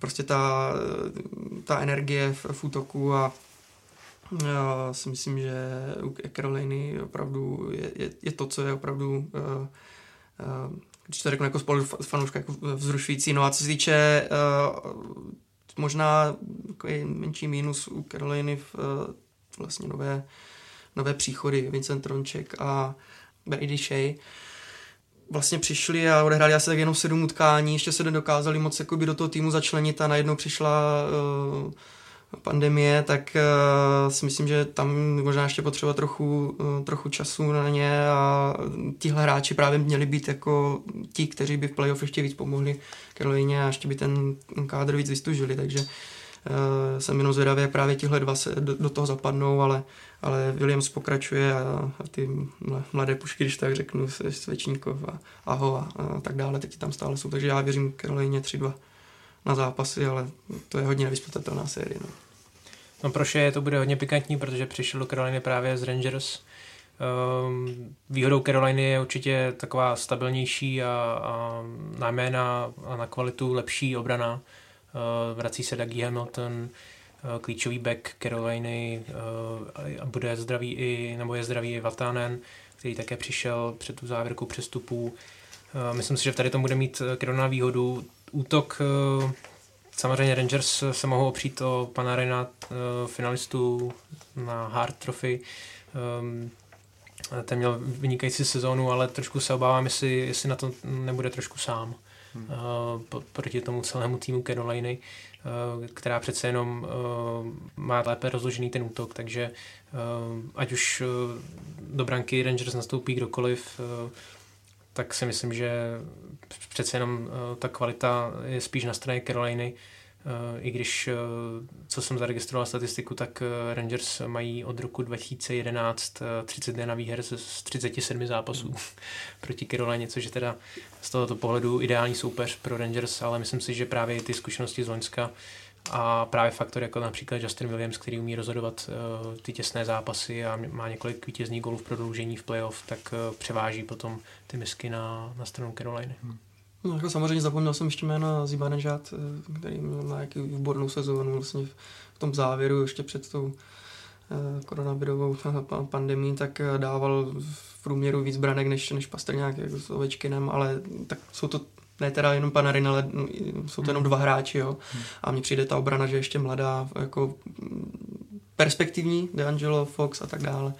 prostě ta, ta energie v, v útoku a já si myslím, že u Caroliny opravdu je, je, je to, co je opravdu uh, uh, když to řeknu jako spolu fanouška, jako vzrušující. No a co se týče uh, možná menší mínus u Caroliny v uh, vlastně nové, nové příchody, Vincent Tronček a Brady Shea, vlastně přišli a odehráli asi tak jenom sedm utkání, ještě se nedokázali moc jakoby do toho týmu začlenit a najednou přišla uh, pandemie, tak uh, si myslím, že tam možná ještě potřeba trochu, uh, trochu času na ně a tihle hráči právě měli být jako ti, kteří by v playoff ještě víc pomohli Karolině a ještě by ten kádr víc vystužili, takže uh, jsem jenom zvědavý, jak právě tihle dva se do, do toho zapadnou, ale, ale Williams pokračuje a, a ty mladé pušky, když tak řeknu, Svečníkov a Aho a, a tak dále, teď tam stále jsou, takže já věřím Karolině 3-2 na zápasy, ale to je hodně nevyspytatelná série. No. No pro Shea to bude hodně pikantní, protože přišel do Caroliny právě z Rangers. Um, výhodou Caroliny je určitě taková stabilnější a, a na jména a na kvalitu lepší obrana. Uh, vrací se Dougie Hamilton, uh, klíčový back Caroliny uh, bude zdravý i, nebo je zdravý i Vatanen, který také přišel před tu závěrku přestupů. Myslím si, že tady to bude mít Carolina výhodu. Útok Samozřejmě Rangers se mohou opřít o Panarina, eh, finalistu na Hard Trophy. Um, ten měl vynikající sezónu, ale trošku se obávám, jestli, jestli na to nebude trošku sám. Hmm. Proti tomu celému týmu Caroliny, která přece jenom má lépe rozložený ten útok, takže ať už do branky Rangers nastoupí kdokoliv, tak si myslím, že přece jenom uh, ta kvalita je spíš na straně Caroliny, uh, i když, uh, co jsem zaregistroval statistiku, tak Rangers mají od roku 2011 uh, 31 výher z, z 37 zápasů mm. (laughs) proti Carolině, což je teda z tohoto pohledu ideální soupeř pro Rangers, ale myslím si, že právě ty zkušenosti z Loňska a právě faktor jako například Justin Williams, který umí rozhodovat uh, ty těsné zápasy a má několik vítězných gólů v prodloužení v playoff, tak uh, převáží potom ty misky na, na stranu Caroliny. Hmm. No, jako samozřejmě zapomněl jsem ještě jméno Zibanejad, eh, který měl na jaký výbornou sezónu vlastně v tom závěru ještě před tou koronavirovou (laughs) pandemí, tak dával v průměru víc branek než, než Pastrňák jako s Ovečkinem, ale tak jsou to ne teda jenom Panarin, ale jsou to jenom dva hráči, jo. A mně přijde ta obrana, že ještě mladá, jako perspektivní, DeAngelo, Fox a tak dále.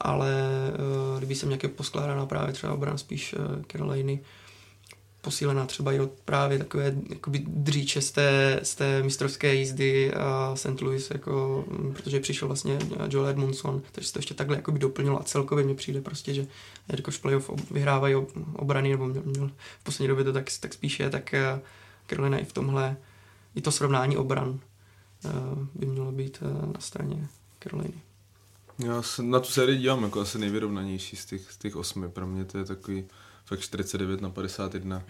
Ale uh, kdyby jsem nějaké poskládaná právě třeba obrana spíš uh, Caroliny, posílená třeba i od právě takové jakoby dříče z té, z té mistrovské jízdy a St. Louis, jako, protože přišel vlastně Joel Edmondson, takže se to ještě takhle jakoby doplnilo a celkově mně přijde prostě, že jakož playoff vyhrávají obrany, nebo měl, měl v poslední době to tak, tak spíše, tak eh, Carolina i v tomhle, i to srovnání obran eh, by mělo být eh, na straně Caroliny. Já se na tu sérii dívám jako asi nejvyrovnanější z těch, z těch osmi. Pro mě to je takový fakt 49 na 51.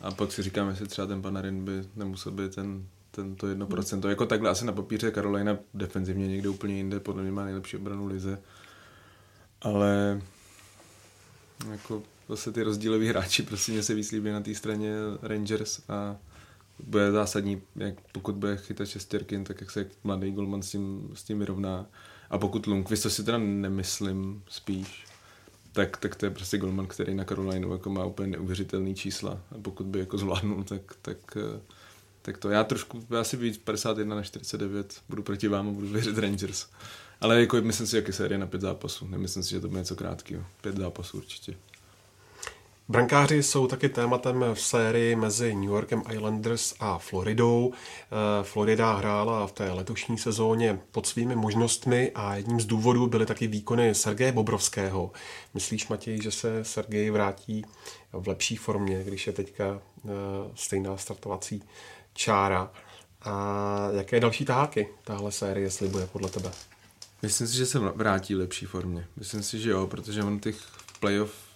A pak si říkám, jestli třeba ten Panarin by nemusel být ten, ten to 1%. Hmm. Jako takhle asi na papíře Karolina defenzivně někde úplně jinde, podle mě má nejlepší obranu lize. Ale jako zase ty rozdíloví hráči prostě mě se víc líbí na té straně Rangers a bude zásadní, jak pokud bude chytat šestěrky, tak jak se mladý golman s tím, s tím vyrovná. A pokud Lundqvist, to si teda nemyslím spíš, tak, tak to je prostě golman, který na Carolinu jako má úplně neuvěřitelný čísla. A pokud by jako zvládnul, tak, tak, tak to já trošku, já si víc 51 na 49, budu proti vám a budu věřit Rangers. Ale jako myslím si, jaké série na pět zápasů. Nemyslím si, že to bude něco krátkého. Pět zápasů určitě. Brankáři jsou taky tématem v sérii mezi New Yorkem Islanders a Floridou. Eh, Florida hrála v té letošní sezóně pod svými možnostmi a jedním z důvodů byly taky výkony Sergeje Bobrovského. Myslíš, Matěj, že se Sergej vrátí v lepší formě, když je teďka eh, stejná startovací čára? A jaké další taháky tahle série slibuje podle tebe? Myslím si, že se vrátí v lepší formě. Myslím si, že jo, protože on těch playoff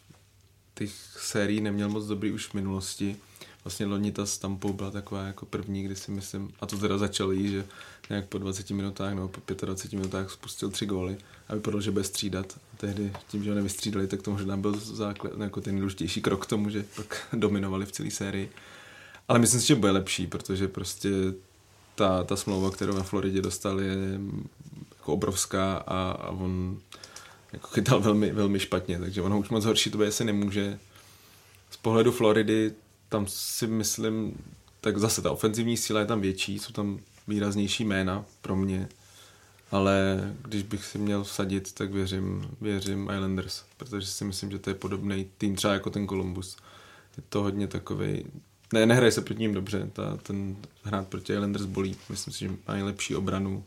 těch sérií neměl moc dobrý už v minulosti. Vlastně loni ta stampou byla taková jako první, kdy si myslím, a to teda začal jí, že nějak po 20 minutách nebo po 25 minutách spustil tři góly a vypadalo, že bude střídat. A tehdy tím, že ho nevystřídali, tak to možná byl základ, jako ten nejdůležitější krok k tomu, že pak (laughs) dominovali v celé sérii. Ale myslím si, že bude lepší, protože prostě ta, ta smlouva, kterou na Floridě dostal, je jako obrovská a, a on jako chytal velmi, velmi špatně, takže ono už moc horší to se nemůže. Z pohledu Floridy tam si myslím, tak zase ta ofenzivní síla je tam větší, jsou tam výraznější jména pro mě, ale když bych si měl vsadit, tak věřím, věřím Islanders, protože si myslím, že to je podobný tým třeba jako ten Columbus. Je to hodně takový. Ne, nehraje se proti ním dobře, ta, ten hrát proti Islanders bolí. Myslím si, že mají lepší obranu.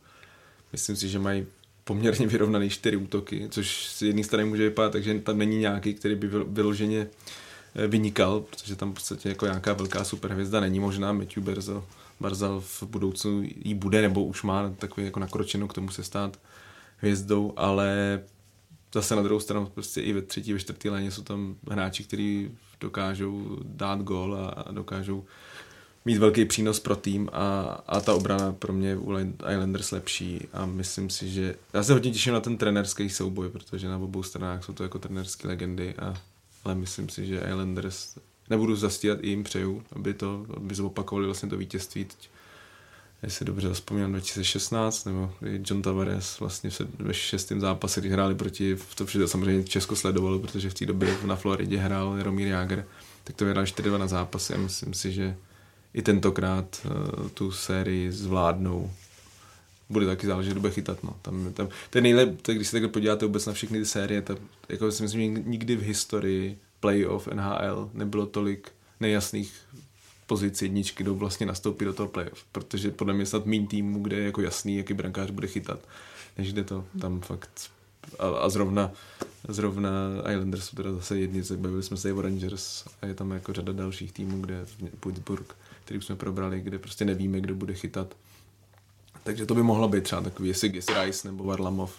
Myslím si, že mají poměrně vyrovnaný čtyři útoky, což z jedné strany může vypadat, takže tam není nějaký, který by vyloženě eh, vynikal, protože tam v podstatě jako nějaká velká superhvězda není možná. Matthew Barzal, Barzal v budoucnu jí bude, nebo už má takový jako nakročeno k tomu se stát hvězdou, ale zase na druhou stranu prostě i ve třetí, ve čtvrtý léně jsou tam hráči, kteří dokážou dát gol a dokážou mít velký přínos pro tým a, a ta obrana pro mě u Islanders lepší a myslím si, že já se hodně těším na ten trenerský souboj, protože na obou stranách jsou to jako trenerské legendy a ale myslím si, že Islanders nebudu zastírat i jim přeju, aby to, aby zopakovali vlastně to vítězství teď. Jestli dobře vzpomínám, 2016, nebo John Tavares vlastně ve šestém zápase, kdy hráli proti, to všechno samozřejmě Česko sledovalo, protože v té době na Floridě hrál Romír Jager, tak to vyhrál 4 na zápasy a myslím si, že i tentokrát uh, tu sérii zvládnou. Bude taky záležet, kdo bude chytat. No. Tam, tam, to je nejlep, to, když se takhle podíváte vůbec na všechny ty série, tak jako si myslím, že nikdy v historii playoff NHL nebylo tolik nejasných pozic jedničky, kdo vlastně nastoupí do toho playoff, protože podle mě snad méně týmů, kde je jako jasný, jaký brankář bude chytat, než jde to tam fakt a, a zrovna, zrovna Islanders jsou teda zase jedni, bavili jsme se i o Rangers a je tam jako řada dalších týmů, kde Pittsburgh který jsme probrali, kde prostě nevíme, kdo bude chytat. Takže to by mohlo být třeba takový, jestli, jestli Rice nebo Varlamov,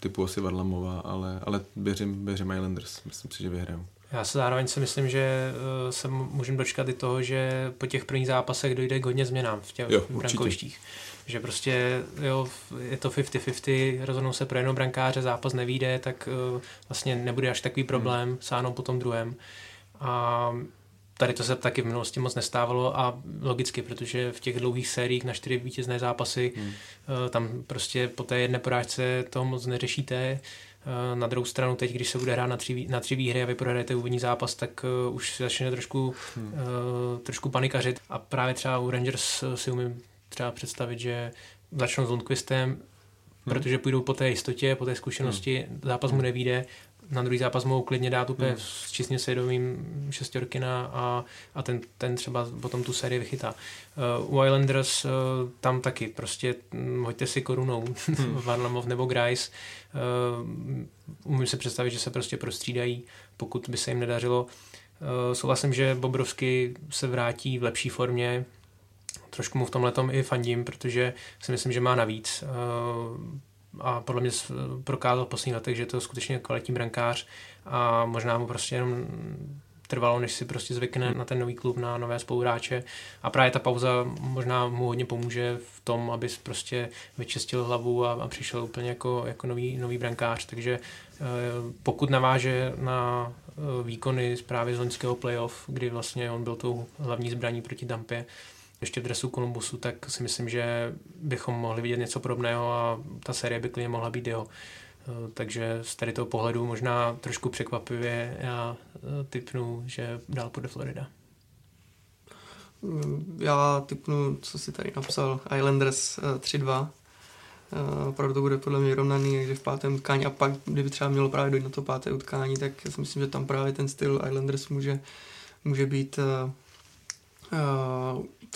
typu asi Varlamova, ale, ale věřím, věřím Islanders, myslím si, že vyhrajou. Já se zároveň si myslím, že uh, se můžeme dočkat i toho, že po těch prvních zápasech dojde k hodně změnám v těch brankovištích. Že prostě jo, je to 50-50, rozhodnou se pro jednou brankáře, zápas nevíde, tak uh, vlastně nebude až takový problém hmm. sáhnout po tom druhém. A tady to se taky v minulosti moc nestávalo a logicky, protože v těch dlouhých sériích na čtyři vítězné zápasy hmm. Eh, tam prostě po té jedné porážce to moc neřešíte. Eh, na druhou stranu teď, když se bude hrát na tři, na tři výhry a vy prohrajete úvodní zápas, tak uh, už začne trošku, hmm. trošku panikařit a právě třeba u Rangers si umím třeba představit, že začnou s Lundqvistem, hmm. protože půjdou po té jistotě, po té zkušenosti, hmm. zápas mu nevíde na druhý zápas mohou klidně dát úplně hmm. s čistým svědomím šestorkina a, a ten, ten třeba potom tu sérii vychytá. Uh, u Islanders uh, tam taky prostě hm, hoďte si korunou hmm. (laughs) Varlamov nebo Grice. Uh, umím si představit, že se prostě prostřídají, pokud by se jim nedařilo. Uh, souhlasím, že Bobrovsky se vrátí v lepší formě, trošku mu v tomhle i fandím, protože si myslím, že má navíc. Uh, a podle mě prokázal v posledních letech, že je to skutečně kvalitní brankář a možná mu prostě jenom trvalo, než si prostě zvykne na ten nový klub, na nové spoluhráče. A právě ta pauza možná mu hodně pomůže v tom, aby prostě vyčistil hlavu a, a přišel úplně jako, jako nový, nový brankář, takže eh, pokud naváže na eh, výkony právě z loňského playoff, kdy vlastně on byl tou hlavní zbraní proti Dampě, ještě v dresu Kolumbusu, tak si myslím, že bychom mohli vidět něco podobného a ta série by klidně mohla být jeho. Eh, takže z tady toho pohledu možná trošku překvapivě já eh, typnu, že dál půjde Florida. Mm, Já typnu, co si tady napsal, Islanders eh, 3-2. Eh, Opravdu bude podle mě vyrovnaný, takže v pátém utkání a pak, kdyby třeba mělo právě dojít na to páté utkání, tak já si myslím, že tam právě ten styl Islanders může, může být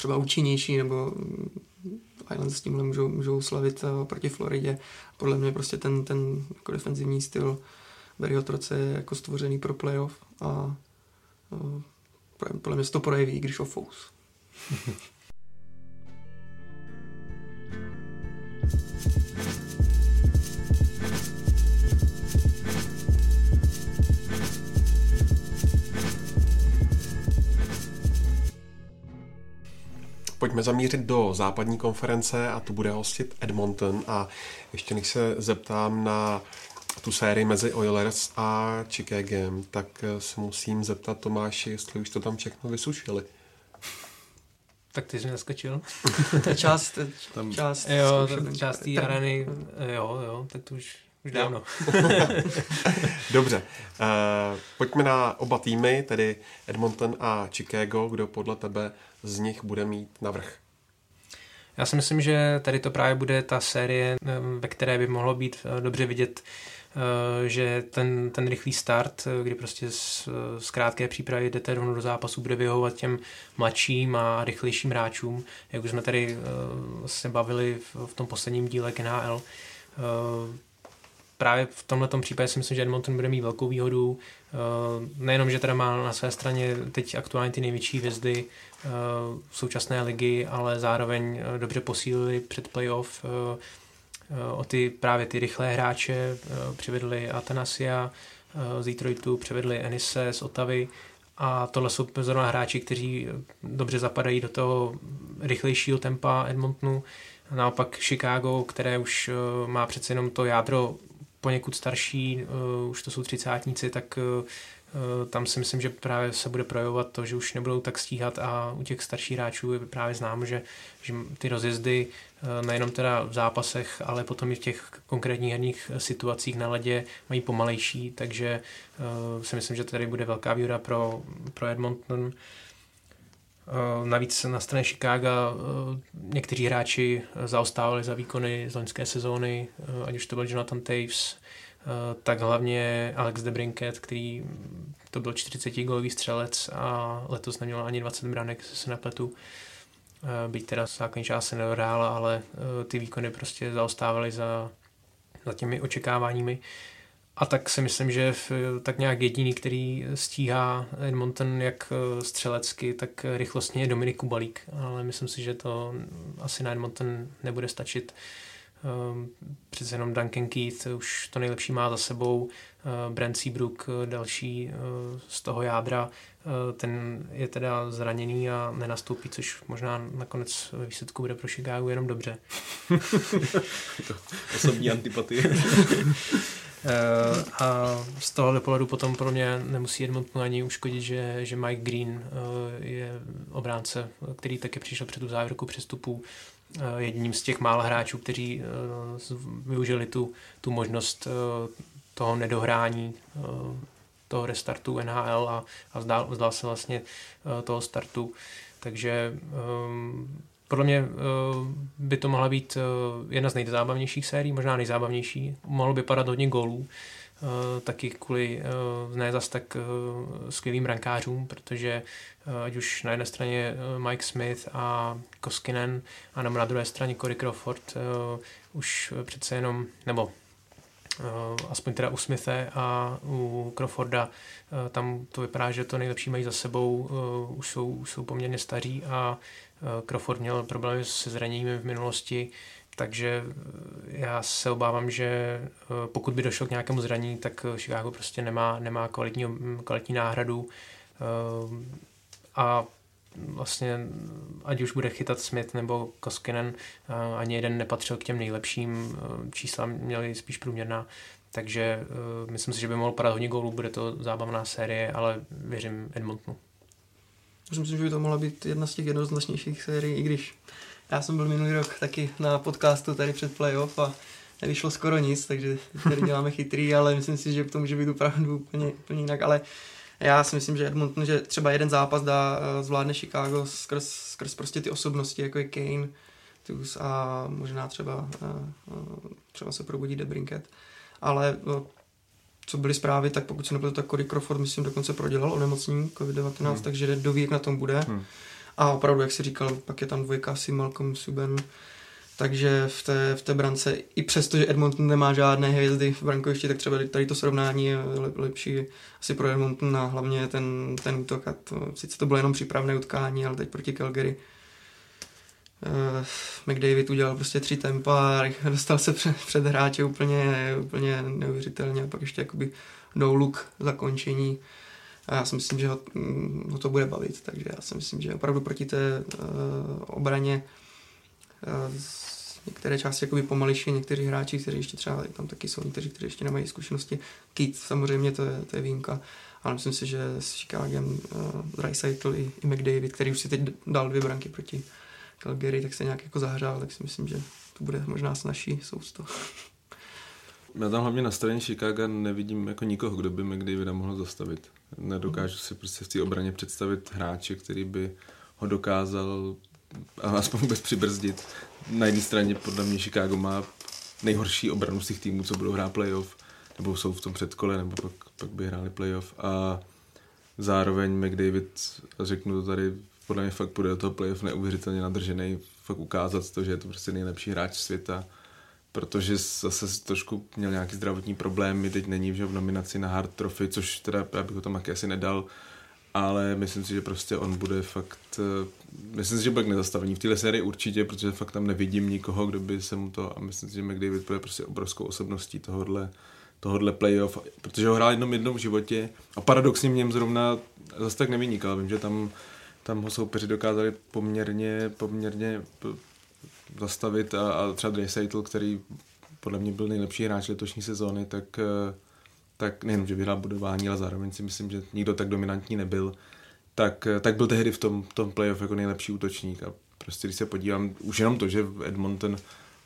třeba účinnější, nebo mm, Islanders s tímhle můžou, můžou slavit uh, proti Floridě. Podle mě prostě ten, ten jako defenzivní styl Barryho Troce je jako stvořený pro playoff a uh, podle mě se to projeví, když o fous. (laughs) Pojďme zamířit do západní konference a tu bude hostit Edmonton a ještě než se zeptám na tu sérii mezi Oilers a Chicagem, tak se musím zeptat Tomáši, jestli už to tam všechno vysušili. Tak ty jsi mě naskočil. (laughs) Ta část, Tam- část, Jo, ta část té areny, jo, jo, tak to už, už dávno. (laughs) Dobře, uh, pojďme na oba týmy, tedy Edmonton a Chicago, kdo podle tebe z nich bude mít navrh. Já si myslím, že tady to právě bude ta série, eh, ve které by mohlo být eh, dobře vidět, že ten, ten rychlý start, kdy prostě z, z krátké přípravy jdete rovnou do zápasu, bude vyhovovat těm mladším a rychlejším hráčům, jak už jsme tady se bavili v, v tom posledním díle k NHL. Právě v tomto případě si myslím, že Edmonton bude mít velkou výhodu. Eh, Nejenom, že teda má na své straně teď aktuálně ty největší hvězdy eh, současné ligy, ale zároveň eh, dobře posílili před playoff o ty právě ty rychlé hráče, přivedli Atanasia z Detroitu, přivedli Enise z Otavy a tohle jsou zrovna hráči, kteří dobře zapadají do toho rychlejšího tempa Edmontonu. Naopak Chicago, které už má přece jenom to jádro poněkud starší, uh, už to jsou třicátníci, tak uh, tam si myslím, že právě se bude projevovat to, že už nebudou tak stíhat a u těch starších hráčů je právě známo, že, že ty rozjezdy nejenom teda v zápasech, ale potom i v těch konkrétních herních situacích na ledě mají pomalejší, takže si myslím, že tady bude velká výhoda pro, pro Edmonton. Uh, Navíc na straně Chicago uh, někteří hráči zaostávali za výkony z loňské sezóny, uh, ať už to byl Jonathan Taves, tak hlavně Alex DeBrinket, který to byl 40-golový střelec a letos neměl ani 20 branek, se nepletu. Byť teda základní část se nedohrála, ale ty výkony prostě zaostávaly za, za těmi očekáváními. A tak si myslím, že v, tak nějak jediný, který stíhá Edmonton jak eh, střelecky, tak rychlostně je Dominik Kubalík, ale myslím si, že to asi na Edmonton nebude stačit. Ehm, Přece jenom Duncan Keith už to nejlepší má za sebou, eh, Brent Seabrook eh, další eh, z toho jádra, eh, ten je teda zraněný a nenastoupí, což možná nakonec ve výsledku bude pro Chicago jenom dobře. (laughs) Osobní antipatie. (laughs) Eh, a z tohohle pohledu potom pro mě nemusí Edmontonu ani uškodit, že, že Mike Green eh, je obránce, který taky přišel před tu závěrku přestupů eh, jedním z těch mála hráčů, kteří využili tu, tu možnost toho nedohrání toho restartu NHL a, a vzdál, vzdál se vlastně toho startu. Takže um, podle mě uh, by to mohla být uh, jedna z nejzábavnějších sérií, možná nejzábavnější. Mohlo by padat hodně gólů, uh, taky kvůli ne zas tak skvělým brankářům, protože ať už na jedné straně Mike Smith a Koskinen a nebo na druhé straně Corey Crawford už přece jenom, nebo aspoň teda u Smithe a u Crawforda tam to vypadá, že to nejlepší mají za sebou, už, jsou, už jsou poměrně staří a Crawford měl problémy se zraněními v minulosti, takže uh, já se obávám, že uh, pokud by došlo k nějakému zranění, tak Chicago prostě nemá, nemá kvalitní, kvalitní náhradu a vlastně ať už bude chytat Smith nebo Koskinen, eh, ani jeden nepatřil k těm nejlepším, eh, čísla měli spíš průměrná, takže eh, myslím si, že by mohl padat hodně gólů, bude to zábavná série, ale věřím Edmontonu. Já si myslím, že by to mohla být jedna z těch jednoznačnějších sérií, i když já jsem byl minulý rok taky na podcastu tady před playoff a nevyšlo skoro nic, takže tady děláme chytrý, (laughs) ale myslím si, že to může být opravdu úplně, úplně jinak, ale Já si myslím, že Edmonton, že třeba jeden zápas dá, eh, zvládne Chicago skrz, skrz prostě ty osobnosti, jako je Kane, Tus a možná třeba, eh, třeba se probudí Debrinket. Ale co byly zprávy, tak pokud se nebylo, tak Cory Crawford, myslím, dokonce prodělal onemocnění COVID-19, hmm. takže kdo ví, jak na tom bude. Hmm. A opravdu, jak si říkal, pak je tam dvojka si Malcolm Subban, takže v té, v té brance, i přesto, že Edmonton nemá žádné hvězdy v brankovišti, tak třeba tady to srovnání je lepší asi pro Edmonton a hlavně ten, ten útok. A to, sice to bylo jenom přípravné utkání, ale teď proti Calgary McDavid udělal prostě tři tempa (laughs) dostal se před, před hráče úplně, úplně neuvěřitelně a pak ještě jakoby no look zakončení. A já si myslím, že ho, mm, ho to bude bavit, takže já si myslím, že opravdu proti té uh, obraně uh, některé části jakoby pomalejší, někteří hráči, kteří ještě třeba tam taky jsou někteří, kteří ještě nemají zkušenosti. Keith samozřejmě to je, to je výjimka, ale myslím si, že s Chicagem uh, Dreisaitl i, i McDavid, který už si teď dal dvě branky proti Calgary, tak se nějak jako zahřál, tak si myslím, že to bude možná snažší sousto. Já tam hlavně na straně Chicago nevidím jako nikoho, kdo by McDavida mohl zastavit. Nedokážu si prostě v té obraně představit hráče, který by ho dokázal aspoň vůbec přibrzdit. Na jedné straně podle mě Chicago má nejhorší obranu z těch týmů, co budou hrát playoff, nebo jsou v tom předkole, nebo pak, pak by hráli playoff. A zároveň McDavid, řeknu to tady, podle mě fakt půjde do toho playoff neuvěřitelně nadržený, fakt ukázat to, že je to prostě nejlepší hráč světa protože zase trošku měl nějaký zdravotní problémy, teď není že v nominaci na Hard Trophy, což teda já bych ho tam asi nedal, ale myslím si, že prostě on bude fakt, eh, myslím si, že bude nezastavení v téhle sérii určitě, protože fakt tam nevidím nikoho, kdo by se mu to, a myslím si, že McDavid bude prostě obrovskou osobností tohohle, tohohle playoff, protože ho hrál jednou jednou v životě a paradoxně mě zrovna zase tak nevynikal, vím, že tam tam ho soupeři dokázali poměrně, poměrně zastavit a, a třeba Dreisaitl, který podle mě byl nejlepší hráč letošní sezóny, tak, eh, tak nejenom, že vyhrál budování, ale zároveň si myslím, že nikdo tak dominantní nebyl, tak, eh, tak byl tehdy v tom, tom playoff jako nejlepší útočník. A prostě když se podívám, už jenom to, že Edmonton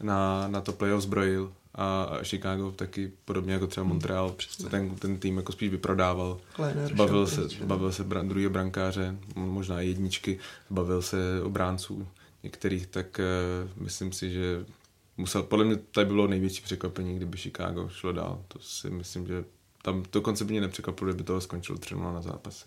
na, na to playoff zbrojil a Chicago taky podobně jako třeba Montreal, přesto ten, ten tým jako spíš vyprodával. Kleiner, bavil, se, bavil se bran, druhý brankáře, možná jedničky, bavil se obránců některých, tak uh, myslím si, že musel, podle mě tady bylo největší překvapení, kdyby Chicago šlo dál. To si myslím, že tam dokonce by mě nepřekvapilo, kdyby toho skončilo 3 na zápasy.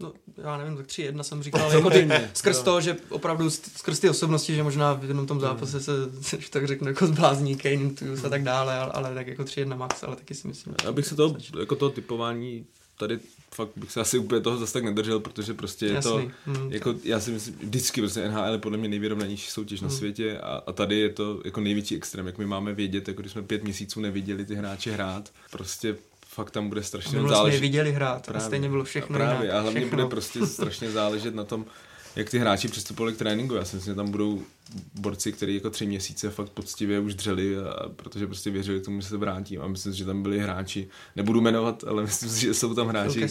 No, já nevím, tak 3-1 jsem říkal, (laughs) ale jako ty, skrz to, že opravdu skrz ty osobnosti, že možná v jednom tom zápase se, se tak řeknu, jako zblázní Kane, a tak dále, ale, ale tak jako 3-1 max, ale taky si myslím. Abych se toho, jako toho typování tady fakt bych se asi úplně toho zase tak nedržel, protože prostě je Jasný. to, mm, jako já si myslím, vždycky prostě NHL je podle mě nejvyrovnanější soutěž mm. na světě a, a, tady je to jako největší extrém, jak my máme vědět, jako když jsme pět měsíců neviděli ty hráče hrát, prostě fakt tam bude strašně vlastně záležet. viděli hrát právě, a stejně bylo všechno a právě, jinak, a hlavně všechno. bude prostě (laughs) strašně záležet na tom, jak ty hráči přistupovali k tréninku. Já si myslím, že tam budou borci, kteří jako tři měsíce fakt poctivě už dřeli, a, protože prostě věřili k tomu, že se vrátím. A myslím si, že tam byli hráči, nebudu jmenovat, ale myslím si, že jsou tam hráči,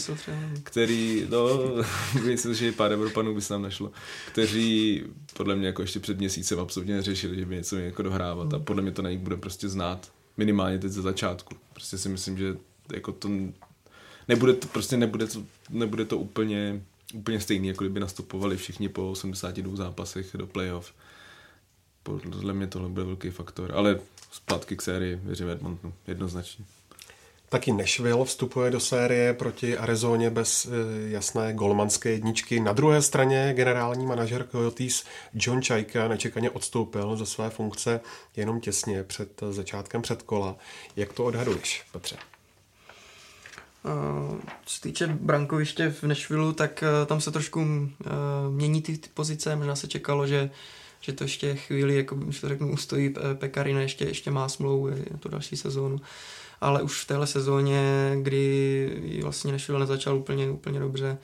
který, no, (laughs) myslím si, že pár Evropanů by se tam našlo, kteří podle mě jako ještě před měsícem absolutně neřešili, že by něco jako dohrávat. A podle mě to na nich bude prostě znát minimálně teď ze začátku. Prostě si myslím, že jako to nebude to, prostě nebude to, nebude to úplně úplně stejný, jako kdyby nastupovali všichni po 82 zápasech do playoff. Podle mě tohle bude velký faktor, ale zpátky k sérii věřím Edmontonu, jednoznačně. Taky Nashville vstupuje do série proti Arizoně bez e, jasné golmanské jedničky. Na druhé straně generální manažer Coyotes John Čajka nečekaně odstoupil ze své funkce jenom těsně před začátkem předkola. Jak to odhaduješ, Petře? Co se týče brankoviště v Nashville, tak eh, tam se trošku uh, mění ty, ty pozice. Možná se čekalo, že, že to ještě chvíli, jako když to řeknu, ustojí Pekarina, ještě, ještě má smlouvu, je to další sezónu. Ale už v téhle sezóně, kdy vlastně Nashville nezačal úplně, úplně dobře,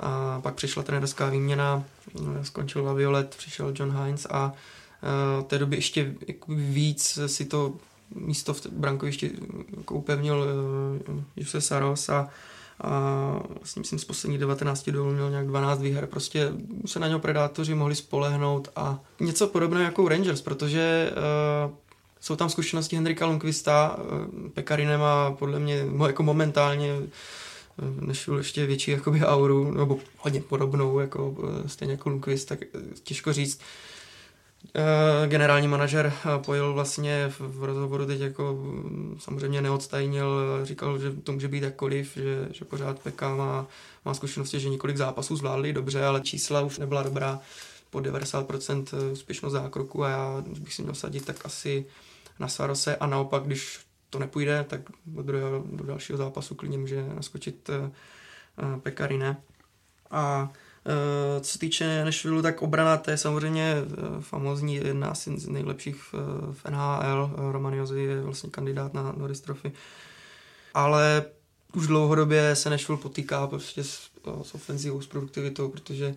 a pak přišla trenerská výměna, eh, skončil Violet, přišel John Hines a uh, té doby ještě víc si to místo v brankovišti jako upevnil uh, Jose Saros a, a vlastně myslím z posledních 19 dolů měl nějak 12 výher. Prostě se na něho predátoři mohli spolehnout a něco podobného jako Rangers, protože uh, jsou tam zkušenosti Henrika Lundqvista, uh, Pekarine má podle mě jako momentálně Nashville ještě větší jakoby auru, nebo hodně podobnou, jako stejně jako Lundqvist, tak těžko říct. Generální manažer pojil vlastně v rozhovoru teď jako mm, samozřejmě neodstajnil, říkal, že to může být jakkoliv, že, že pořád PK má, má zkušenosti, že několik zápasů zvládli dobře, ale čísla už nebyla dobrá po 90% úspěšnost zákroku a já bych si měl sadit tak asi na Sarose a naopak, když to nepůjde, tak do, druhého, do dalšího zápasu klidně může naskočit Pekarine. A co se týče Nashville, tak obrana to je samozřejmě uh, famozní, jedna z nejlepších v, v NHL. Roman Jozy je vlastně kandidát na Norris Trophy. Ale už dlouhodobě se Nashville potýká prostě s, s ofenzivou, s produktivitou, protože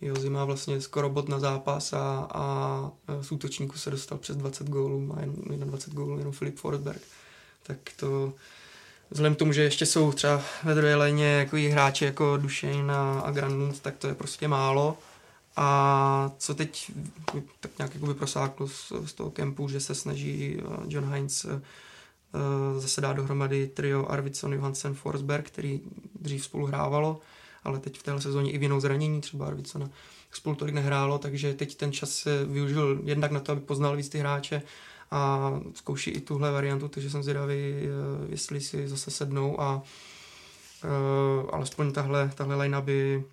Jozi má vlastně skoro bod na zápas a, a z útočníku se dostal přes 20 gólů, má jen, jen 20 gólů jenom Filip Forsberg. Tak to vzhledem k tomu, že ještě jsou třeba ve druhé léně jako hráči jako Dušejn a, Granlund, tak to je prostě málo. A co teď tak nějak jako prosáklo z, z toho kempu, že se snaží eh, John Heinz uh, zase dát dohromady trio Arvidsson, Johansen, Forsberg, který dřív spolu hrávalo ale teď v téhle sezóně i vinou zranění třeba Arvidsona spolu tolik nehrálo, takže teď ten čas se využil jednak na to, aby poznal víc ty hráče a zkouší i tuhle variantu, takže jsem zvědavý, eh, jestli si zase sednou a uh, alespoň tahle, tahle line by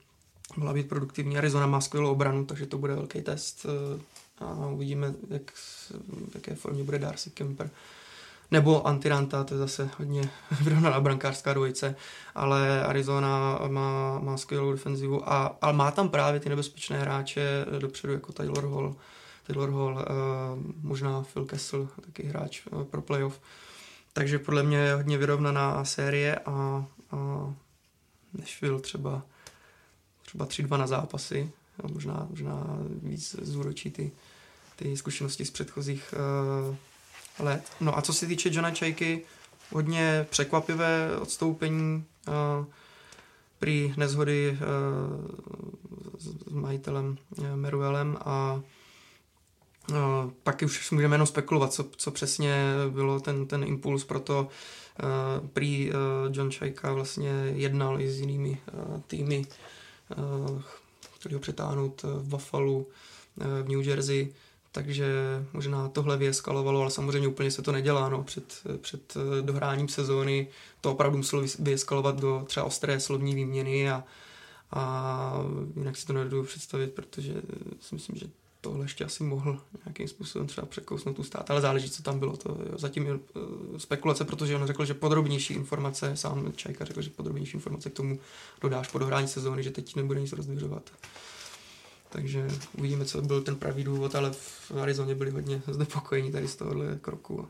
mohla být produktivní. Arizona má skvělou obranu, takže to bude velký test uh, a uvidíme, jak, v jaké formě bude Darcy Kemper. Nebo Antiranta, to je zase hodně (laughs) vyrovnaná brankářská dvojice, ale Arizona má, má skvělou defenzivu, a, ale má tam právě ty nebezpečné hráče dopředu, jako Taylor Hall, Taylor Hall, uh, možná Phil Kessel, taky hráč uh, pro playoff. Takže podle mě je hodně vyrovnaná série a, a Nashville třeba, třeba 3-2 na zápasy, možná, možná víc zúročí ty, ty zkušenosti z předchozích uh, let. No a co se týče Johna Čajky, hodně překvapivé odstoupení uh, při nezhody uh, s majitelem uh, Meruelem a pak už můžeme jenom spekulovat, co, co přesně bylo ten, ten impuls pro to, uh, prý uh, John Čajka vlastně jednal i s jinými uh, týmy, uh, chtěli ho přetáhnout v Buffalo, uh, v New Jersey, takže možná tohle vyeskalovalo, ale samozřejmě úplně se to nedělá. No. Před, před eh, dohráním sezóny to opravdu muselo vyeskalovat do třeba ostré slovní výměny a, a jinak si to nedovedu představit, protože si myslím, že tohle ještě asi mohl nějakým způsobem třeba překousnout tu stát, ale záleží, co tam bylo. To jo. zatím je uh, spekulace, protože on řekl, že podrobnější informace, sám Čajka řekl, že podrobnější informace k tomu dodáš po dohrání sezóny, že teď nebude nic rozdvěřovat. Takže uvidíme, co byl ten pravý důvod, ale v Arizoně byli hodně znepokojení tady z tohohle kroku.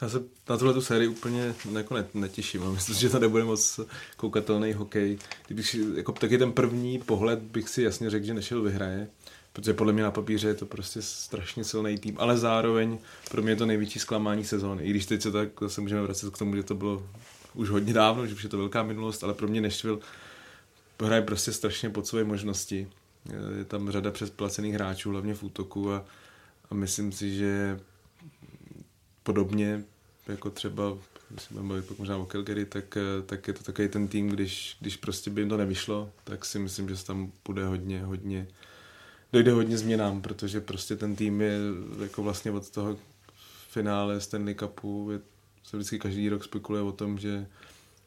Já se na tuhle tu sérii úplně jako netěším a myslím, že to nebude moc koukatelný hokej. Kdybych, jako taky ten první pohled bych si jasně řekl, že nešel vyhraje, protože podle mě na papíře je to prostě strašně silný tým, ale zároveň pro mě je to největší zklamání sezóny. I když teď se tak zase můžeme vracet k tomu, že to bylo už hodně dávno, že už je to velká minulost, ale pro mě Nešvil hraje prostě strašně pod svoje možnosti. Je tam řada přesplacených hráčů, hlavně v útoku a, a myslím si, že podobně jako třeba když budeme bavit možná o Calgary, tak, tak je to takový ten tým, když, když prostě by jim to nevyšlo, tak si myslím, že se tam bude hodně, hodně, dojde hodně změnám, protože prostě ten tým je jako vlastně od toho finále Stanley Cupu, je, se vždycky každý rok spekuluje o tom, že,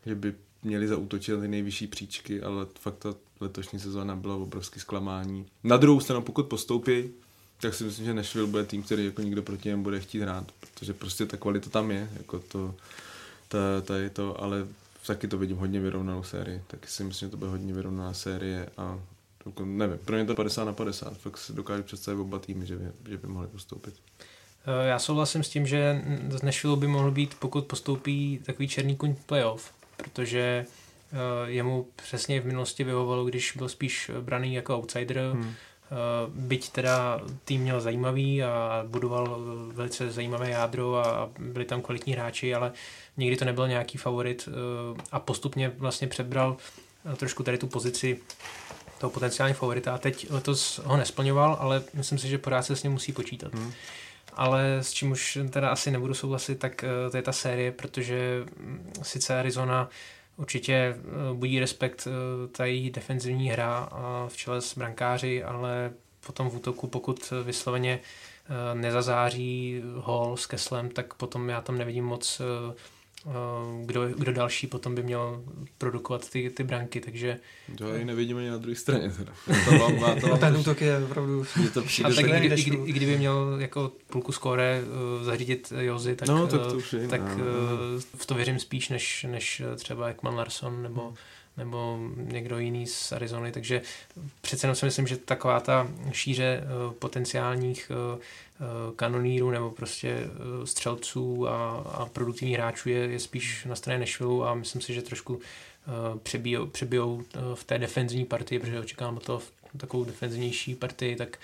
že by měli zaútočit ty nejvyšší příčky, ale fakt ta letošní sezóna byla obrovský zklamání. Na druhou stranu, pokud postoupí, tak si myslím, že Nashville bude tým, který jako nikdo proti němu bude chtít hrát, protože prostě ta kvalita tam je, jako to, ta, ta je to, ale taky to vidím hodně vyrovnanou sérii, taky si myslím, že to bude hodně vyrovnaná série a jako, nevím, pro mě to 50 na 50, fakt si dokážu představit oba týmy, že by, že by mohli postoupit. Eh, já souhlasím s tím, že z Nashville by mohl být, pokud postoupí takový černý kuň playoff, protože uh, jemu přesně v minulosti vyhovovalo, když byl spíš braný jako outsider, hmm. uh, byť teda tým měl zajímavý a budoval velice zajímavé jádro a byli tam kvalitní hráči, ale nikdy to nebyl nějaký favorit a postupně vlastně přebral trošku tady tu pozici toho potenciální favorita a teď letos ho nesplňoval, ale myslím si, že pořád se s ním musí počítat. Hmm. ale s čím už teda asi nebudu souhlasit, tak uh, to je ta série, protože mm, sice Arizona určitě uh, budí respekt uh, ta její defenzivní hra v čele s brankáři, ale potom v útoku, pokud vysloveně nezazáří hol s Keslem, tak potom já tam nevidím moc Eh, kdo, kdo další potom by měl produkovat ty, ty branky, takže... To já ji nevidím ani na druhé straně teda. To (laughs) má, to mám, ten útok je opravdu... Je to přijde, tak i, i, i, kdyby měl jako půlku skóre uh, zařídit Jozy, tak, no, tak, to, už je, tak uh, v to věřím spíš, než, než třeba Ekman Larson nebo hmm nebo někdo jiný z Arizony, takže přece jenom si myslím, že taková ta šíře uh, potenciálních uh, kanonírů nebo prostě uh, střelců a, a produktivních hráčů je, je spíš na straně Nashville a myslím si, že trošku uh, přebijou, přebijou v té defenzivní partii, protože očekávám to v takovou defenzivnější partii, tak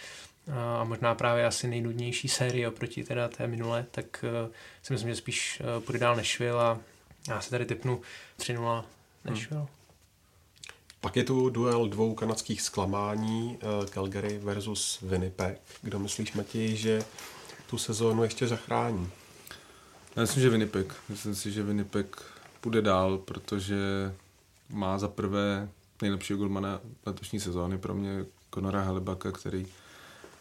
a možná právě asi nejnudnější série oproti teda té minule, tak si myslím, že spíš půjde dál Nashville a já se tady typnu 3-0 Nashville. Hmm. Pak je tu duel dvou kanadských zklamání, uh, Calgary versus Winnipeg. Kdo myslíš, Matěj, že tu sezónu ještě zachrání? Já myslím, že Winnipeg. Myslím si, že Winnipeg půjde dál, protože má za prvé nejlepšího golmana letošní sezóny pro mě Conora Halibaka, který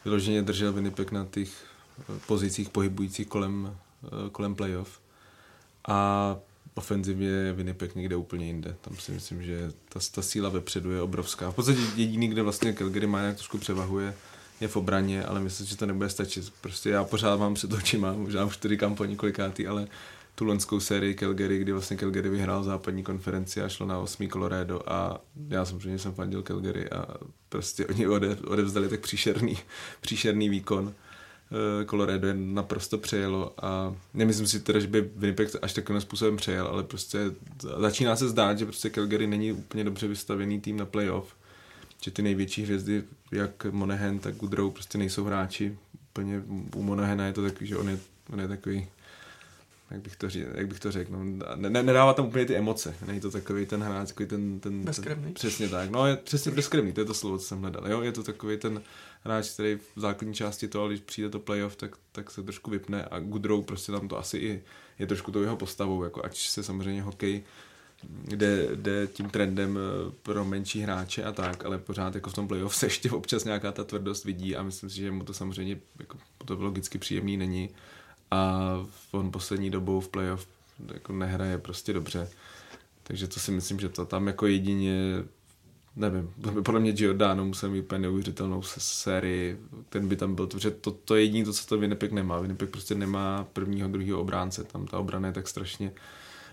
vyloženě držel Winnipeg na těch eh, pozicích pohybujících kolem, eh, kolem playoff. A ofenzivně je Winnipeg někde úplně jinde. Tam si myslím, že ta, ta síla vepředu je obrovská. V podstatě jediný, kde vlastně Calgary má nějak trošku převahuje, je v obraně, ale myslím, že to nebude stačit. Prostě já pořád mám před očima, možná už to říkám po několikátý, ale tu lonskou sérii Calgary, kdy vlastně Calgary vyhrál západní konferenci a šlo na osmý Colorado a já samozřejmě jsem fandil Calgary a prostě oni ode, odevzdali tak příšerný, příšerný výkon Colorado je naprosto přejelo a nemyslím si teda, že by Winnipeg až takovým způsobem přejel, ale prostě začíná se zdát, že prostě Calgary není úplně dobře vystavený tým na playoff, že ty největší hvězdy, jak Monahan, tak Goodrow, prostě nejsou hráči. Úplně u Monahana je to takový, že on je, on je takový jak bych to, řík, jak bych to řekl, no, ne, nedává tam úplně ty emoce, není to takový ten hráč, takový ten, ten, bezkrevný. přesně tak, no je přesně bezkrevný, to je to slovo, co jsem hledal, jo, je to takový ten hráč, který v základní části toho, když přijde to playoff, tak, tak se trošku vypne a Goodrow prostě tam to asi i je trošku tou jeho postavou, jako ať se samozřejmě hokej jde, jde tím trendem eh, pro menší hráče a tak, ale pořád jako v tom playoff se ještě občas nějaká ta tvrdost vidí a myslím si, že mu to samozřejmě jako, to logicky příjemný není a on poslední dobou v playoff jako nehraje prostě dobře. Takže to si myslím, že to tam jako jedině nevím, podle mě Giordano musel mít úplně neuvěřitelnou sérii, ten by tam byl, protože to, to je jediné, to, co to Winnipeg nemá. Winnipeg prostě nemá prvního, druhého obránce, tam ta obrana je tak strašně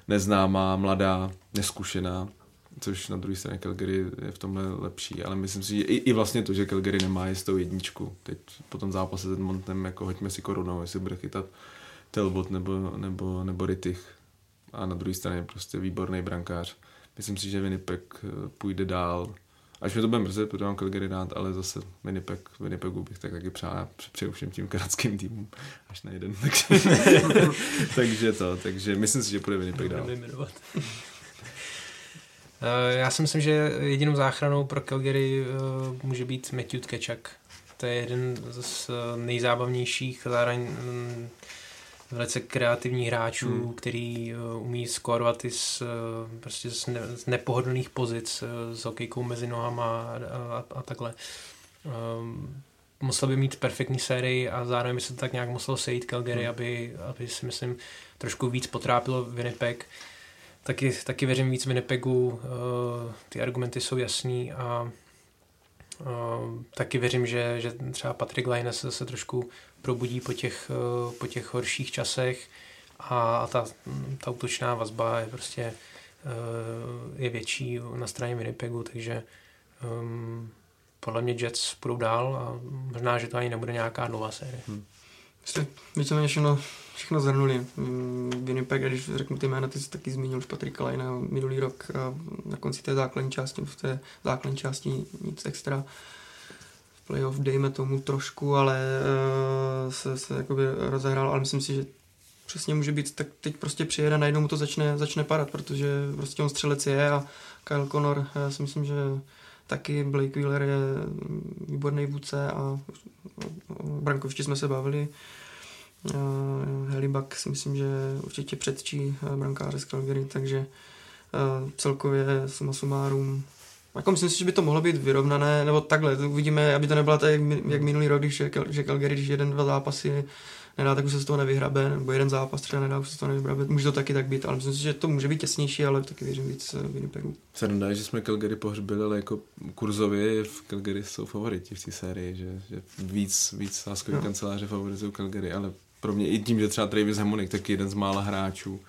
neznámá, mladá, neskušená, což na druhé straně Calgary je v tomhle lepší, ale myslím si, že i, i vlastně to, že Calgary nemá jistou jedničku. Teď po tom zápase s Edmontem, jako hoďme si korunou, jestli bude chytat Telbot nebo, nebo, nebo Rittich. A na druhé straně prostě výborný brankář. Myslím si, že Winnipeg eh, půjde dál. Až mi to bude mrzet, protože mám Calgary rád, ale zase Winnipeg, Winnipegu bych tak taky přál, přeju všem tím kanadským týmům až na jeden. Takže, (laughs) takže to, takže myslím si, že půjde Winnipeg dál. Eh, já si myslím, že jedinou záchranou pro Calgary eh, může být Matthew Tkečak. To je jeden z nejzábavnějších, zároveň mm, velice kreativních hráčů, hmm. který umí skórovat i z, prostě z, ne, z nepohodlných pozic s hokejkou mezi nohama a, a, a takhle. Um, musel by mít perfektní sérii a zároveň by se to tak nějak muselo sejít Calgary, hmm. aby, aby si myslím trošku víc potrápilo Winnipeg. Taky, taky věřím víc Winnipegu, uh, ty argumenty jsou jasný a uh, taky věřím, že, že třeba Patrick Laine se, se trošku probudí po těch, eh, po těch horších časech a ta, ta útočná vazba je prostě eh, je větší na straně Winnipegu, takže um, podle mě Jets půjdou dál a možná, že to ani nebude nějaká nová série. Hmm. Jste víceméně všechno, všechno zhrnuli. Mm, Winnipeg, když řeknu ty jména, ty jsi taky zmínil už Patrika Lajna minulý rok a na konci té základní části, v té základní části nic extra playoff, dejme tomu trošku, ale uh, se, se jakoby rozehrál, ale myslím si, že přesně může být, tak teď prostě přijede, najednou mu to začne, začne padat, protože prostě on střelec je a Kyle Connor, já si myslím, že taky Blake Wheeler je výborný vůdce a o Brankoviči jsme se bavili. Helibak si myslím, že určitě předčí brankáře z Calgary, takže uh, celkově suma sumárum jako myslím si, že by to mohlo být vyrovnané, nebo takhle, uvidíme, aby to nebylo tak, jak, minulý rok, když že Calgary, když jeden, dva zápasy nedá, tak už se z toho nevyhrabe, nebo jeden zápas třeba nedá, už se z toho nevyhrabe. Může to taky tak být, ale myslím si, že to může být těsnější, ale taky věřím víc eh, Winnipegu. Se nedá, že jsme Calgary pohřbili, ale jako kurzově v Calgary jsou favoriti v té sérii, že, že víc, víc sáskový no. kanceláře favorizují Calgary, ale pro mě i tím, že třeba Travis Hamonik, tak jeden z mála hráčů,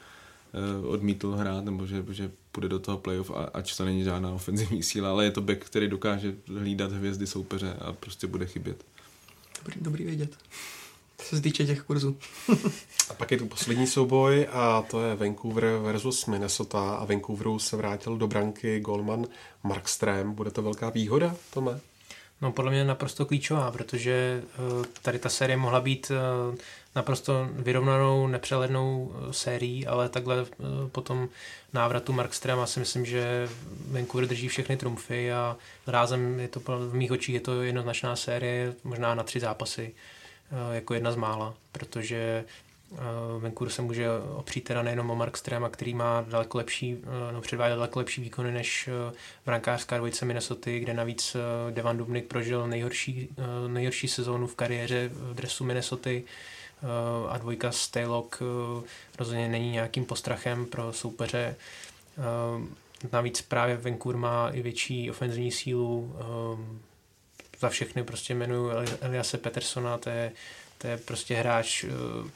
eh, odmítl hrát, nebo že, že půjde do toho playoff, a, ač to není žádná ofenzivní síla, ale je to back, který dokáže hlídat hvězdy soupeře a prostě bude chybět. Dobrý, dobrý vědět co se týče těch kurzů. a pak je tu poslední souboj a to je Vancouver versus Minnesota a Vancouveru se vrátil do branky golman Markström. Bude to velká výhoda, Tome? No podle mě naprosto klíčová, protože eh, tady ta série mohla být eh, naprosto vyrovnanou, nepřehlednou eh, sérií, ale takhle potom návratu Markstrema si myslím, že Vancouver drží všechny trumfy a rázem je to v mých očích je to jednoznačná série, možná na tři zápasy. Eh, jako jedna z mála, protože eh, Vancouver se může opřít teda nejenom o Markstrema, který má daleko lepší, eh, no předvádá daleko lepší výkony než brankářská dvojice Minnesota, kde navíc Devan Dubnik prožil nejhorší, nejhorší sezónu v kariéře v dresu Minnesota a dvojka Staylock rozhodně není nějakým postrachem pro soupeře. Navíc právě Vancouver má i větší ofenzivní sílu, za všechny prostě jmenuji Eliase Petersona, to je, to je prostě hráč eh,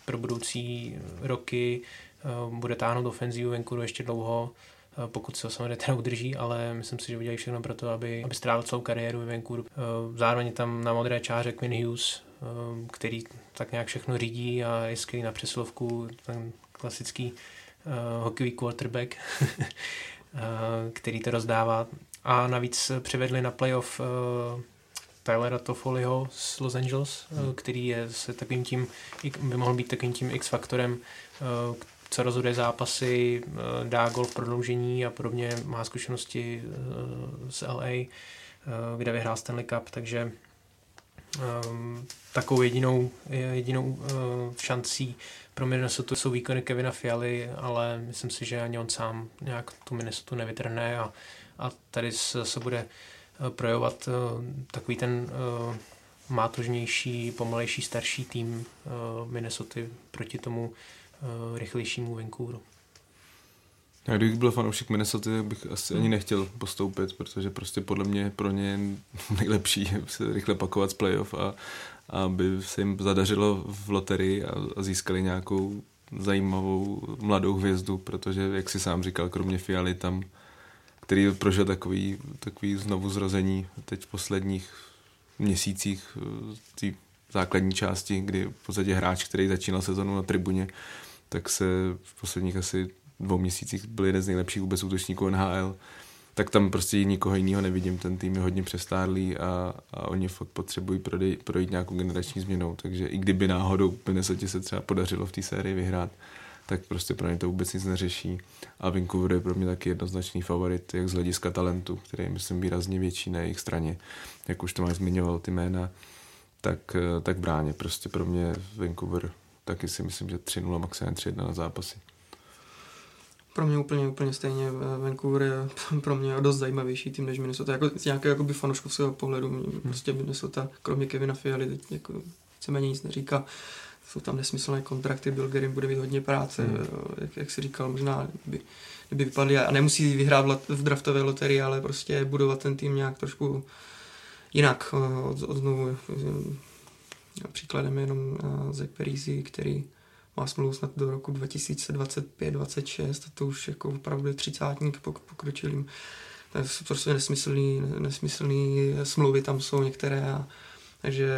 pro budoucí roky, eh, bude táhnout ofenzívu venku ještě dlouho, eh, pokud se ho samozřejmě teda udrží, ale myslím si, že udělají všechno pro to, aby, aby strávil celou kariéru ve Vancouveru. Zároveň tam na modré čáře Quinn Hughes, který tak nějak všechno řídí a je skvělý na přesilovku, ten klasický uh, hokejový quarterback, (laughs) který to rozdává. A navíc přivedli na playoff uh, Tylera Toffoliho z Los Angeles, hmm. Eh, který je se takovým tím, by mohl být takovým tím X-faktorem, eh, co rozhoduje zápasy, eh, dá gol v prodloužení a podobně, má zkušenosti z LA, kde vyhrál Stanley Cup, takže takovou jedinou, jedinou uh, šancí pro Minnesota jsou výkony Kevina Fialy, ale myslím si, že ani on sám nějak tu Minnesota nevytrhne a, a tady se, se bude Eh, projevovat eh, takový ten eh, mátožnější, pomalejší, starší tým Minnesota proti tomu rychlejšímu Vancouveru. Já kdybych byl fanoušek Minnesota, tak bych asi ani nechtěl postoupit, protože prostě podle mě pro ně nejlepší (laughs) se rychle pakovat z playoff a, a aby se jim zadařilo v loterii a, a získali nějakou zajímavou mladou hvězdu, protože, jak si sám říkal, kromě Fialy tam který prožil takový, takový znovu zrození teď v posledních měsících eh, té základní části, kdy v podstatě hráč, který začínal sezonu na tribuně, tak se v posledních asi dvou měsících byl jeden z nejlepších vůbec útočníků NHL, tak tam prostě nikoho jiného nevidím. Ten tým je hodně přestárlý a, a oni fakt potřebují projít, projít nějakou generační změnou. Takže i kdyby náhodou Minnesota se třeba podařilo v té sérii vyhrát, tak prostě pro ně to vůbec nic neřeší. A Vancouver je pro mě taky jednoznačný favorit, jak z hlediska talentu, který je, myslím, výrazně větší na jejich straně. Jak už to máš zmiňoval ty jména, tak, eh, tak bráně. Prostě pro mě Vancouver taky si myslím, že 3-0, maximálně 3-1 na zápasy. Pro mě úplně, úplně stejně. Vancouver je (laughs) pro mě dost zajímavější tým než Minnesota. Jako, z nějakého jakoby fanouškovského pohledu. Hmm. Prostě Minnesota, kromě Kevina Fialy, teď jako, víceméně nic neříká jsou tam nesmyslné kontrakty, Bill Gerin bude mít hodně práce, hmm. jak, jak si říkal, možná by, kdyby vypadli a nemusí vyhrát v draftové loterii, ale prostě budovat ten tým nějak trošku jinak. Od, od znovu příkladem jenom Zach Perisi, který má smlouvu snad do roku 2025-26 a to už jako opravdu je třicátník pokročilým. To je prostě nesmyslný, nesmyslný smlouvy tam jsou některé a takže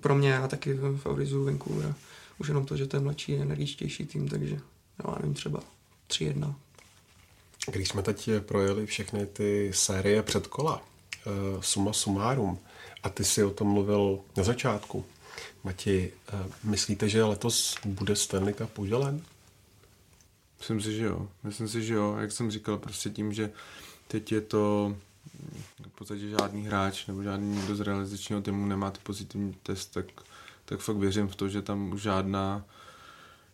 pro mě já taky favorizuju Vancouver. Už jenom to, že to je mladší, energičtější tým, takže já nevím, třeba 3-1. Když jsme teď projeli všechny ty série předkola, uh, suma sumárum, a ty si o tom mluvil na začátku, Mati, uh, myslíte, že letos bude Stanley Cup udělen? Myslím si, že jo. Myslím si, že jo. Jak jsem říkal, prostě tím, že teď je to v podstatě žádný hráč nebo žádný někdo z realizačního týmu nemá ty pozitivní test, tak tak fakt věřím v to, že tam už žádná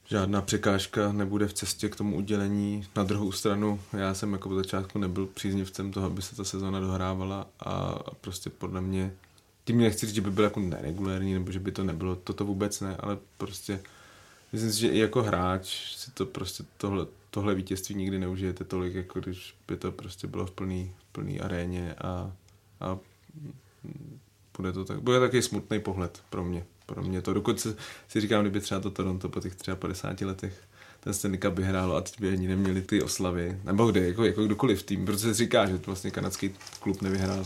žádná překážka nebude v cestě k tomu udělení. Na druhou stranu, já jsem jako v začátku nebyl příznivcem toho, aby se ta sezóna dohrávala a prostě podle mě, tím nechci říct, že by byl jako neregulérní, nebo že by to nebylo, toto vůbec ne, ale prostě myslím si, že i jako hráč si to prostě tohle, tohle vítězství nikdy neužijete tolik, jako když by to prostě bylo v plný, plný aréně a, a bude to tak, bude taky smutný pohled pro mě. Pro mě to, dokonce si říkám, kdyby třeba to Toronto po těch 53 letech ten Stanley Cup vyhrál a teď by ani neměli ty oslavy, nebo kde, jako, jako kdokoliv tým, protože se říká, že vlastně kanadský klub nevyhrál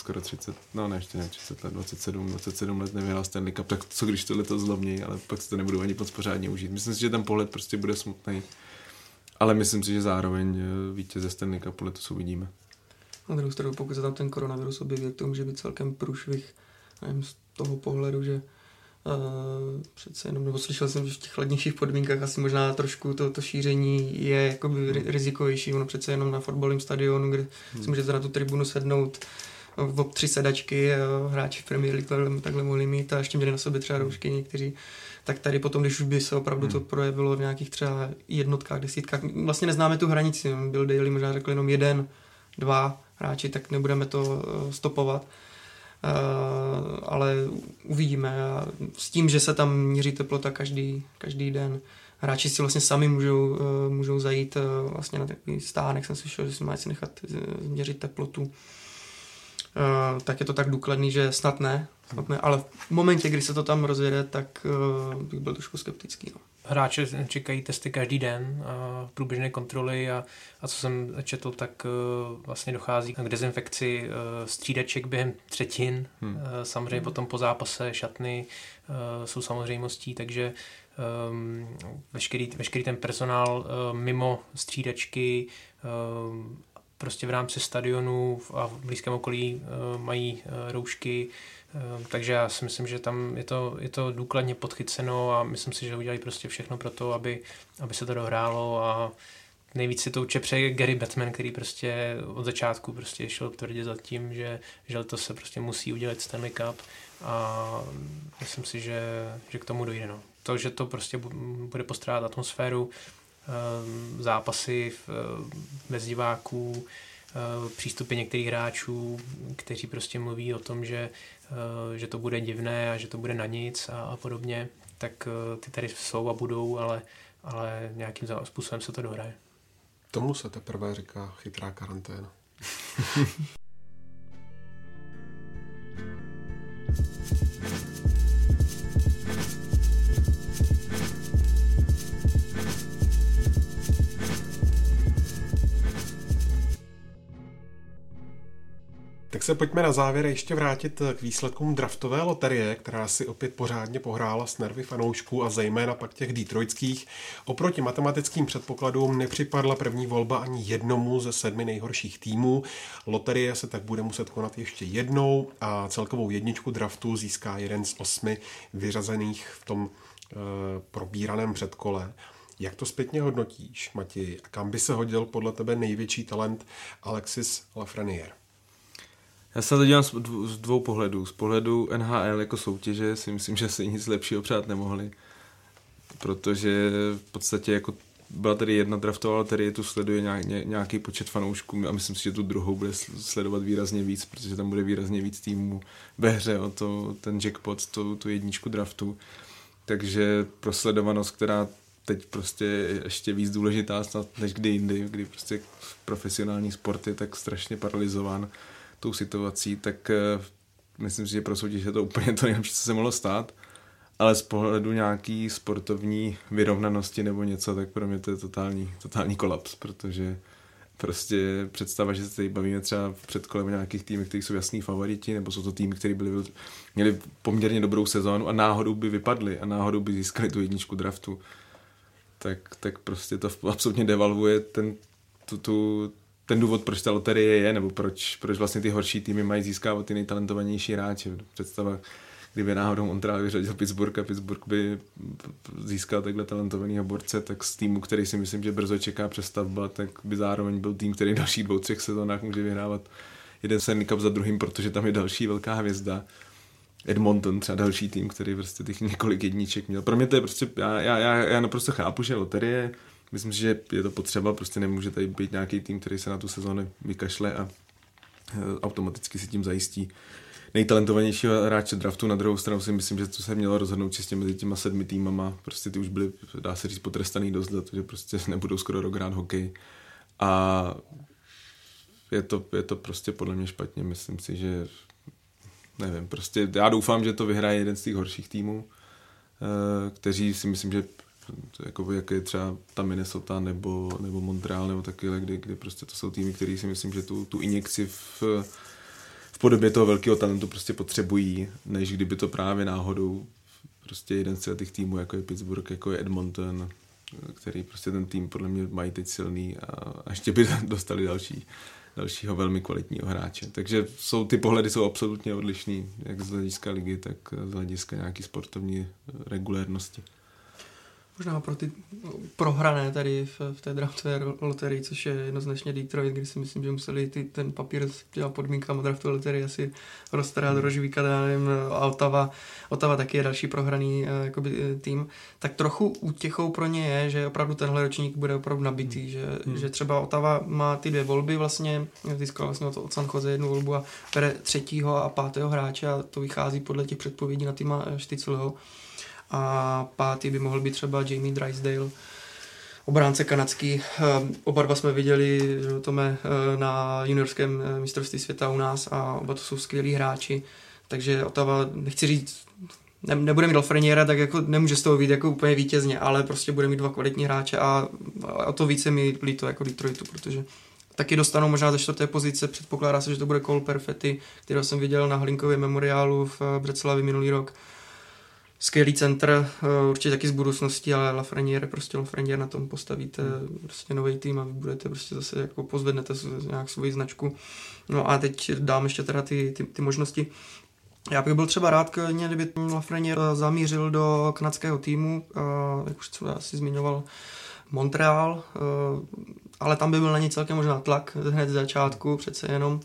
skoro 30, no ne, ještě ne, 30 let, 27, 27 let nevyhrál Stanley Cup, tak co když tohle to zlomní, ale pak si to nebudu ani moc pořádně užít. Myslím si, že ten pohled prostě bude smutný, ale myslím si, že zároveň eh, vítěze Stanley Cupu letos uvidíme. Na druhou stranu, pokud se tam ten koronavirus objeví, to může být celkem průšvih nevím, z toho pohledu, že Uh, přece jenom, nebo slyšel jsem, že v těch chladnějších podmínkách asi možná trošku to, to šíření je jakoby hmm. rizikovější. Ono přece jenom na fotbalovém stadionu, kde hmm. si můžete na tu tribunu sednout v tři sedačky, hráči v Premier League takhle, takhle mohli mít a ještě měli na sobě třeba roušky někteří. Tak tady potom, když už by se opravdu hmm. to projevilo v nějakých třeba jednotkách, desítkách, vlastně neznáme tu hranici. Byl Daily možná řekl jenom jeden, dva hráči, tak nebudeme to eh, stopovat. Uh, ale uvidíme. A s tím, že se tam měří teplota každý, každý den, hráči si vlastně sami můžou, uh, můžou zajít uh, vlastně na takový stánek, jsem slyšel, že si mají si nechat měřit teplotu. Uh, tak je to tak důkladný, že snad ne, snad ne, ale v momentě, kdy se to tam rozjede, tak uh, bych byl trošku skeptický. No hráče čekají testy každý den, a průběžné kontroly a, a co jsem četl, tak uh, vlastně dochází k dezinfekci uh, střídaček během třetin. Hmm. Uh, samozřejmě hmm. potom po zápase šatny uh, jsou samozřejmostí, takže um, veškerý, veškerý ten personál uh, mimo střídačky uh, prostě v rámci stadionu a v blízkém okolí uh, mají uh, roušky, Ehm, takže já si myslím, že tam je to, je to důkladně podchyceno a myslím si, že udělali prostě všechno pro to, aby, aby se to dohrálo a nejvíc si to určitě přeje Gary Batman, který prostě od začátku prostě šel tvrdě za tím, že, že to se prostě musí udělat Stanley Cup a myslím si, že, že k tomu dojde. No. To, že to prostě bude postrádat atmosféru, zápasy bez diváků, ehm, přístupy některých hráčů, kteří prostě mluví o tom, že že to bude divné a že to bude na nic a, a podobně, tak ty tady jsou a budou, ale, ale nějakým způsobem se to dohraje. Tomu se teprve říká chytrá karanténa. (laughs) Tak se pojďme na závěr ještě vrátit k výsledkům draftové loterie, která si opět pořádně pohrála s nervy fanoušků a zejména pak těch detroitských. Oproti matematickým předpokladům nepřipadla první volba ani jednomu ze sedmi nejhorších týmů. Loterie se tak bude muset konat ještě jednou a celkovou jedničku draftu získá jeden z osmi vyřazených v tom e, probíraném předkole. Jak to zpětně hodnotíš, Mati? Kam by se hodil podle tebe největší talent Alexis Lafreniere? Já se to dělám z dvou pohledů. Z pohledu NHL jako soutěže si myslím, že si nic lepšího přát nemohli, protože v podstatě jako byla tady jedna draftová loterie, tu sleduje nějaký počet fanoušků a myslím si, že tu druhou bude sledovat výrazně víc, protože tam bude výrazně víc týmů ve hře o to, ten jackpot, tu, tu jedničku draftu. Takže prosledovanost, která teď prostě je ještě víc důležitá snad než kdy jindy, kdy prostě profesionální sport je tak strašně paralizován tou situací, tak uh, myslím si, že pro soutěž je to úplně to nejlepší, co se mohlo stát. Ale z pohledu nějaký sportovní vyrovnanosti nebo něco, tak pro mě to je totální, totální kolaps, protože prostě představa, že se tady bavíme třeba před kolem nějakých týmů, kteří jsou jasní favoriti, nebo jsou to týmy, které byly, měli poměrně dobrou sezónu a náhodou by vypadly a náhodou by získali tu jedničku draftu, tak, tak prostě to absolutně devalvuje ten, tu, tu, ten důvod, proč ta loterie je, nebo proč, proč vlastně ty horší týmy mají získávat ty nejtalentovanější hráče. Představa, kdyby náhodou Montreal vyřadil Pittsburgh a Pittsburgh by získal takhle talentovaného borce, tak z týmu, který si myslím, že brzo čeká přestavba, tak by zároveň byl tým, který v dalších dvou, třech sezónách může vyhrávat jeden Stanley Cup za druhým, protože tam je další velká hvězda. Edmonton, třeba další tým, který prostě těch několik jedniček měl. Pro mě to je prostě, já, já, já, já naprosto chápu, že loterie, myslím si, že je to potřeba, prostě nemůže tady být nějaký tým, který se na tu sezónu vykašle a eh, automaticky si tím zajistí nejtalentovanějšího hráče draftu. Na druhou stranu si myslím, že to se mělo rozhodnout čistě mezi těma sedmi týmama. Prostě ty už byly, dá se říct, potrestaný dost za to, že prostě (laughs) nebudou skoro rok hrát hokej. A je to, je to prostě podle mě špatně. Myslím si, že nevím, prostě já doufám, že to vyhraje jeden z těch horších týmů, eh, kteří si myslím, že jako jak je třeba ta Minnesota nebo, nebo Montreal nebo takové, kdy, kdy prostě to jsou týmy, které si myslím, že tu, tu injekci v, v podobě toho velkého talentu prostě potřebují, než kdyby to právě náhodou prostě jeden z těch týmů, jako je Pittsburgh, jako je Edmonton, který prostě ten tým podle mě mají teď silný a, a ještě by (laughs) dostali další, dalšího velmi kvalitního hráče. Takže jsou, ty pohledy jsou absolutně odlišný, jak z hlediska ligy, tak z hlediska nějaký sportovní regulérnosti možná pro ty prohrané tady v, v té draftové loterii, což je jednoznačně Detroit, kdy si myslím, že museli ty, ten papír s těma podmínkama draftové loterii asi roztrhat, hmm. rozžvíkat, já nevím, Otava, Otava taky je další prohraný uh, jakoby, eh, tým, tak trochu útěchou pro ně je, že opravdu tenhle ročník bude opravdu nabitý, hmm. že, hmm. že třeba Otava má ty dvě volby vlastně, získal vlastně od, od San Jose jednu volbu a bere třetího a pátého hráče a to vychází podle těch předpovědí na týma Štyclho a pátý by mohl být třeba Jamie Drysdale, obránce kanadský. Ehm, oba dva jsme viděli tome, eh, na juniorském eh, mistrovství světa u nás a oba to jsou skvělí hráči. Takže Otava, nechci říct, ne, nebude mít Lafreniera, tak jako nemůže z toho být jako úplně vítězně, ale prostě bude mít dva kvalitní hráče a, a o to více mi líto jako Detroitu, protože taky dostanou možná ze čtvrté pozice. Předpokládá se, že to bude Cole Perfetti, kterého jsem viděl na Hlinkově memoriálu v eh, Břeclavi minulý rok skvělý centr, eh, určitě taky z budoucnosti, ale Lafreniere, prostě Lafreniere na tom postavíte hmm. prostě nový tým a vy budete prostě zase jako pozvednete nějak svoji značku. No a teď dám ještě teda ty, ty, ty možnosti. Já bych byl třeba rád, kdyby Lafreniere zamířil do kanadského týmu, eh, jak už jsem asi zmiňoval, Montreal, eh, ale tam by byl na ně celkem možná tlak hned z začátku, přece jenom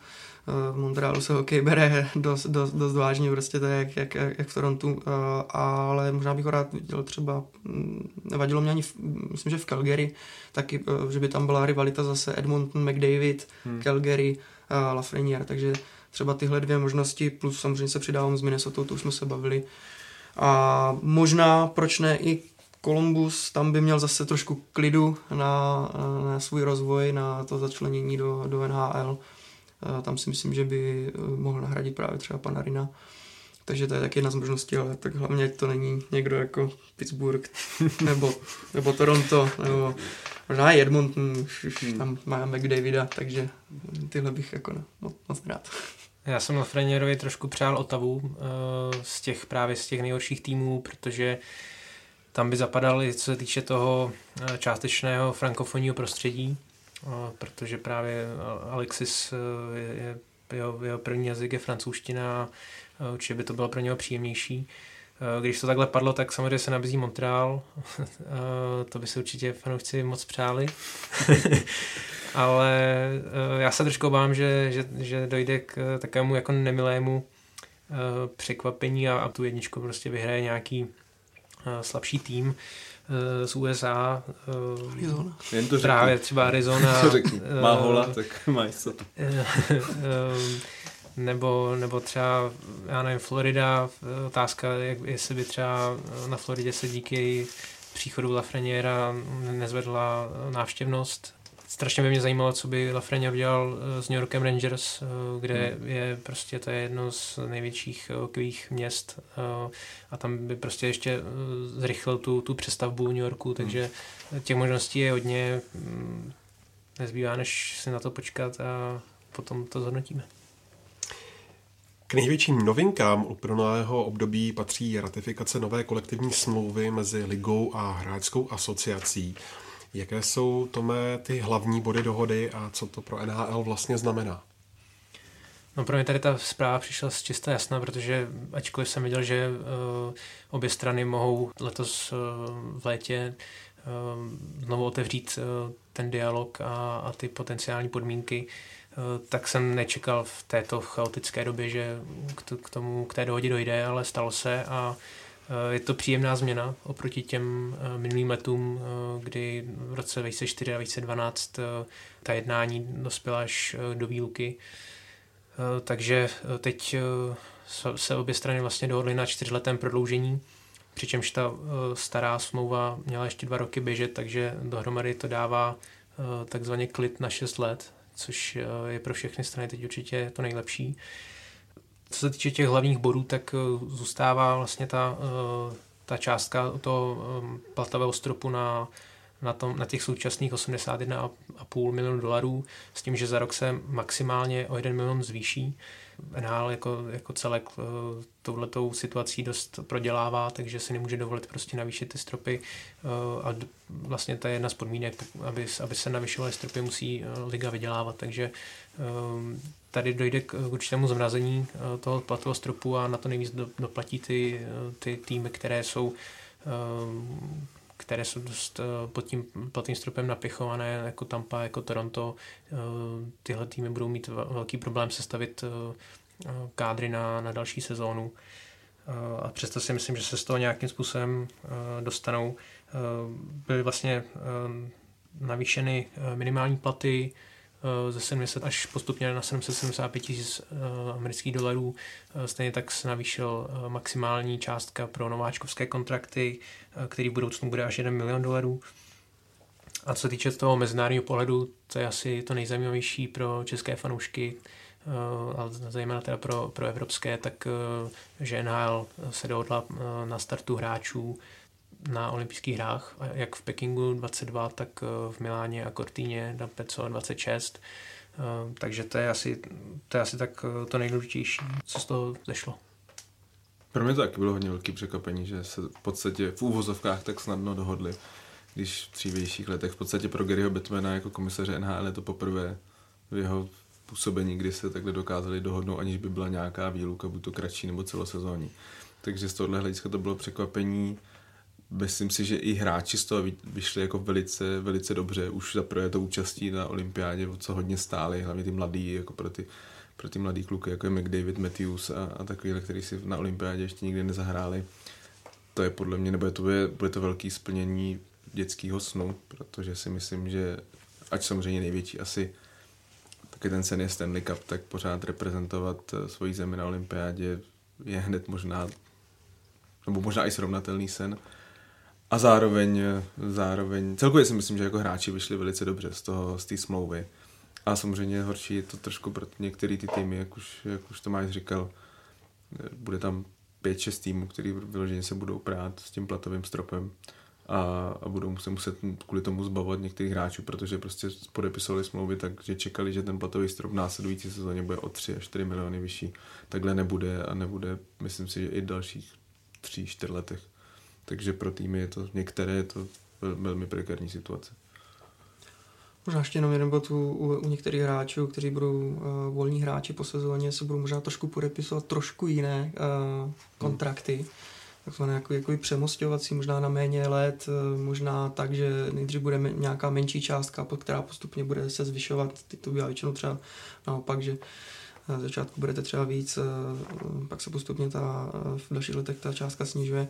v Montrealu se hokej bere dost, dost, dost vážně, prostě to je jak, jak, jak v Torontu, eh, ale možná bych ho rád viděl třeba, mm, nevadilo mě ani, v, myslím, že v Calgary, taky, eh, že by tam byla rivalita zase Edmonton, McDavid, hmm. Calgary, eh, Lafreniere, takže třeba tyhle dvě možnosti, plus samozřejmě se přidávám z Minnesota, to už jsme se bavili. A možná, proč ne, i Columbus, tam by měl zase trošku klidu na, na svůj rozvoj, na to začlenění do, do NHL tam si myslím, že by eh, mohl nahradit právě třeba Panarina. Takže to je taky jedna z možností, ale tak hlavně to není někdo jako Pittsburgh (laughs) nebo, nebo Toronto, nebo možná i Edmonton, už, hmm. tam má McDavida, takže tyhle bych jako ne, moc, moc rád. Já jsem Lafrenierovi trošku přál Otavu uh, z těch právě z těch nejhorších týmů, protože tam by zapadal i co se týče toho uh, částečného frankofonního prostředí, protože právě Alexis e, je, je jeho, jeho první jazyk je francouzština a určitě by to bylo pro něho příjemnější. Když to takhle padlo, tak samozřejmě se nabízí Montreal. (laughs) To by se určitě fanoušci moc přáli. (laughs) Ale já se trošku obávám, že, že, že dojde k takovému jako nemilému překvapení a, a tu jedničku prostě vyhraje nějaký slabší tým z USA. Arizona. Jen to právě třeba Arizona. to řekni. Má hola, tak má jistotu. nebo, nebo třeba, já nevím, Florida, otázka, jak, jestli by třeba na Floridě se díky příchodu Lafreniera nezvedla návštěvnost strašně by mě zajímalo, co by Lafreniere udělal eh, s New Yorkem Rangers, eh, kde hmm. je prostě to je jedno z největších hokejových měst eh, a tam by prostě ještě zrychlil tu, tu přestavbu New Yorku, hmm. takže těch možností je hodně. Mm, nezbývá, než si na to počkat a potom to zhodnotíme. K největším novinkám uplynulého období patří ratifikace nové kolektivní smlouvy mezi ligou a hráčskou asociací. Jaké jsou, Tome, ty hlavní body dohody a co to pro NHL vlastně znamená? No pro mě tady ta zpráva přišla z čista jasná, protože ačkoliv jsem viděl, že uh, obě strany mohou letos uh, v létě uh, znovu otevřít uh, ten dialog a, a ty potenciální podmínky, tak jsem nečekal v této chaotické době, že k tomu, k té dohodě dojde, ale stalo se a je to příjemná změna oproti těm minulým letům, kdy v roce 2004 a 2012 ta jednání dospěla až do výluky. Takže teď se obě strany vlastně dohodly na čtyřletém prodloužení, přičemž ta stará smlouva měla ještě dva roky běžet, takže dohromady to dává takzvaně klid na 6 let, což je pro všechny strany teď určitě to nejlepší. Co se týče těch hlavních bodů, tak zůstává vlastně ta, ta částka toho platového stropu na, na, tom, na těch současných 81,5 milionů dolarů, s tím, že za rok se maximálně o 1 milion zvýší. NHL jako, jako celek uh, touhletou situací dost prodělává, takže si nemůže dovolit prostě navýšit ty stropy a vlastně to je jedna z podmínek, aby, aby se navyšovaly stropy, musí liga vydělávat, takže tady dojde k určitému zmrazení toho platového stropu a na to nejvíc doplatí ty, ty týmy, které jsou které jsou dost pod tím platným stropem napěchované, jako Tampa, jako Toronto. Tyhle týmy budou mít velký problém sestavit kádry na, na další sezónu. A přesto si myslím, že se z toho nějakým způsobem dostanou. Byly vlastně navýšeny minimální platy ze 70 až postupně na 775 tisíc amerických dolarů. Stejně tak se navýšil maximální částka pro nováčkovské kontrakty, který v budoucnu bude až 1 milion dolarů. A co se týče toho mezinárodního pohledu, to je asi to nejzajímavější pro české fanoušky, ale zejména teda pro, pro evropské, tak že NHL se dohodla na startu hráčů na olympijských hrách, jak v Pekingu 22, tak v Miláně a Cortíně na Peco 26. Takže to je asi, to je asi tak to nejdůležitější, co z toho zešlo. Pro mě to taky bylo hodně velký překvapení, že se v podstatě v úvozovkách tak snadno dohodli, když v dřívějších letech v podstatě pro Garyho Batmana jako komisaře NHL je to poprvé v jeho působení, kdy se takhle dokázali dohodnout, aniž by byla nějaká výluka, buď to kratší nebo celosezónní. Takže z tohohle hlediska to bylo překvapení. Myslím si, že i hráči z toho vyšli jako velice, velice dobře. Už za prvé to účastí na olympiádě, co hodně stáli, hlavně ty mladí, jako pro ty, pro ty mladý kluky, jako je McDavid, Matthews a, a takovýhle, který si na olympiádě ještě nikdy nezahráli. To je podle mě, nebo je to, bude, bude to velký splnění dětského snu, protože si myslím, že ať samozřejmě největší asi taky ten sen je Stanley Cup, tak pořád reprezentovat eh, svoji zemi na olympiádě je hned možná, nebo možná i srovnatelný sen. A zároveň, zároveň, celkově si myslím, že jako hráči vyšli velice dobře z toho, z té smlouvy. A samozřejmě horší je to trošku pro některé ty týmy, jak už, jak už Tomáš říkal, bude tam 5-6 týmů, který vyloženě se budou prát s tím platovým stropem a, a budou se muset kvůli tomu zbavovat některých hráčů, protože prostě podepisovali smlouvy, takže čekali, že ten platový strop v následující sezóně bude o 3 až 4 miliony vyšší. Takhle nebude a nebude, myslím si, že i dalších 3-4 letech. Takže pro týmy je to, některé je to velmi prekární situace. Možná ještě jenom jeden bod u, u, u některých hráčů, kteří budou uh, volní hráči po sezóně, se budou možná trošku podepisovat trošku jiné uh, kontrakty. Hmm takzvané jako, jako přemostovací, možná na méně let, eh, možná tak, že nejdřív bude nějaká menší částka, pod která postupně bude se zvyšovat, ty to bývá většinou třeba naopak, že na začátku budete třeba víc, pak se postupně ta, v dalších letech ta částka snižuje.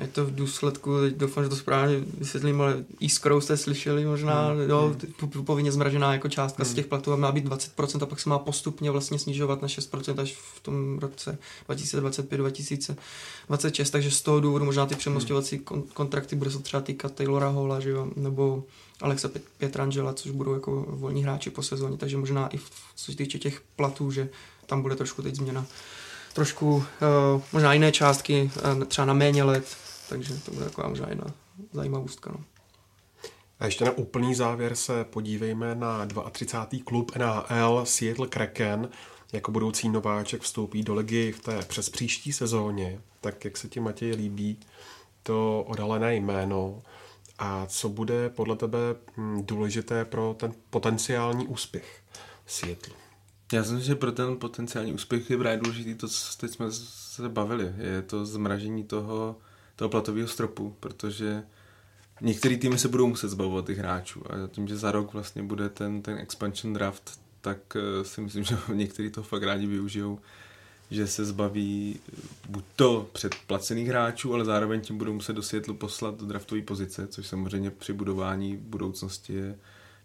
Je to v důsledku, doufám, že to správně vysvětlím, ale jiskrout jste slyšeli možná, hmm. jo, hmm. povinně zmražená jako částka hmm. z těch platů má být 20% a pak se má postupně vlastně snižovat na 6% až v tom roce 2025-2026, takže z toho důvodu možná ty přemostovací hmm. kontrakty bude se třeba týkat Taylora Hola, že jo, nebo Alexa Pietrangela, což budou jako volní hráči po sezóně, takže možná i v, co se týče těch platů, že tam bude trošku teď změna trošku uh, možná jiné částky, uh, třeba na méně let, takže to bude taková možná jedna zajímavostka. No. A ještě na úplný závěr se podívejme na 32. klub NHL Seattle Kraken. Jako budoucí nováček vstoupí do ligy v té přes příští sezóně. Tak jak se ti Matěj líbí to odhalené jméno a co bude podle tebe hm, důležité pro ten potenciální úspěch Seattle? Já si myslím, že pro ten potenciální úspěch je právě důležitý to, co teď jsme se bavili. Je to zmražení toho toho platového stropu, protože některé týmy se budou muset zbavovat těch hráčů a tím, že za rok vlastně bude ten, ten expansion draft, tak eh, si myslím, (laughs) že někteří to fakt rádi využijou, že se zbaví buď to předplacených hráčů, ale zároveň tím budou muset do světlu poslat do draftové pozice, což samozřejmě při budování budoucnosti je,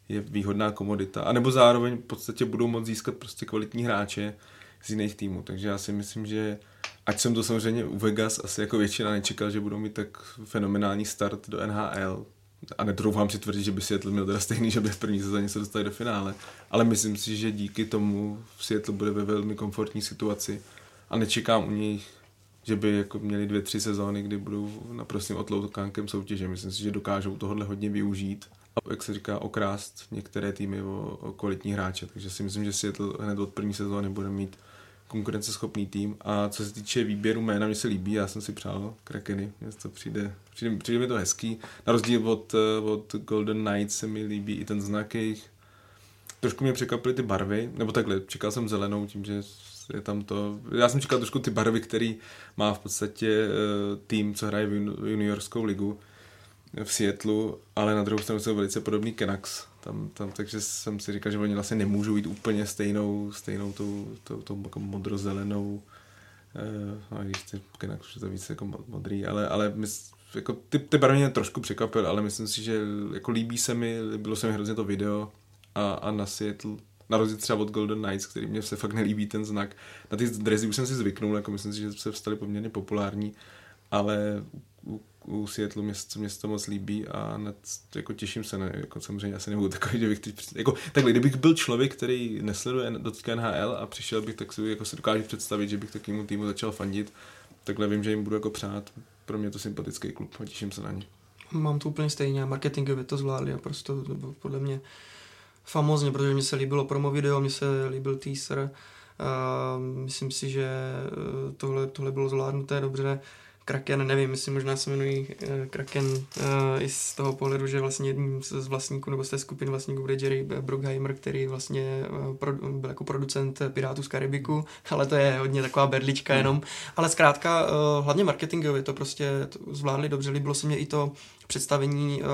je výhodná komodita. A nebo zároveň v podstatě budou moct získat prostě kvalitní hráče z jiných týmů. Takže já si myslím, že ať jsem to samozřejmě u Vegas asi jako většina nečekal, že budou mít tak fenomenální start do NHL, a netroufám si tvrdit, že by Seattle měl teda stejný, že by v první sezóně se dostali do finále, ale myslím si, že díky tomu Seattle bude ve velmi komfortní situaci a nečekám u nich, že by jako měli dvě, tři sezóny, kdy budou naprostým otloukánkem soutěže. Myslím si, že dokážou tohle hodně využít a jak se říká, okrást některé týmy o, o kvalitní hráče. Takže si myslím, že Seattle hned od první sezóny bude mít konkurenceschopný tým. A co se týče výběru jména, mě se líbí, já jsem si přál Krakeny, mně to přijde, přijde, přijde mi to hezký. Na rozdíl od, od Golden Knights se mi líbí i ten znak jejich. Trošku mě překvapily ty barvy, nebo takhle, čekal jsem zelenou tím, že je tam to, já jsem čekal trošku ty barvy, který má v podstatě eh, tým, co hraje v juniorskou ligu v Seattleu, ale na druhou stranu jsou velice podobný Canucks, tam, tam, takže jsem si říkal, že oni vlastně nemůžou jít úplně stejnou, stejnou tou, tou, tou jako modrozelenou, a když ty Canucks už je to víc jako modrý, ale, ale mys, jako ty, ty barvy mě trošku překvapily, ale myslím si, že jako líbí se mi, líbilo se mi hrozně to video a, a na Seattle na rozdíl třeba od Golden Knights, který mě se fakt nelíbí ten znak. Na ty dresy už jsem si zvyknul, jako myslím si, že se vstali poměrně populární, ale u, u Seattle mě, mě se to moc líbí a nad, jako těším se, ne, jako samozřejmě asi nebudu takový, že bych teď, jako, takhle, kdybych byl člověk, který nesleduje do NHL a přišel bych, tak si jako se dokážu představit, že bych takovému týmu začal fandit, takhle vím, že jim budu jako přát, pro mě to sympatický klub a těším se na ně. Mám to úplně stejně, marketingově to zvládli a prostě podle mě famozně, protože mi se líbilo promo video, mi se líbil teaser, uh, myslím si, že eh, tohle, tohle bylo zvládnuté dobře. Kraken, nevím, myslím, možná se jmenují uh, Kraken uh, i z toho pohledu, že vlastně jedním z vlastníků nebo z té skupiny vlastníků bude Jerry Bruckheimer, který vlastně uh, pro, byl jako producent Pirátů z Karibiku, (laughs) ale to je hodně taková berlička hmm. jenom. Ale zkrátka, uh, hlavně marketingově to prostě to zvládli dobře, líbilo se mě i to představení uh,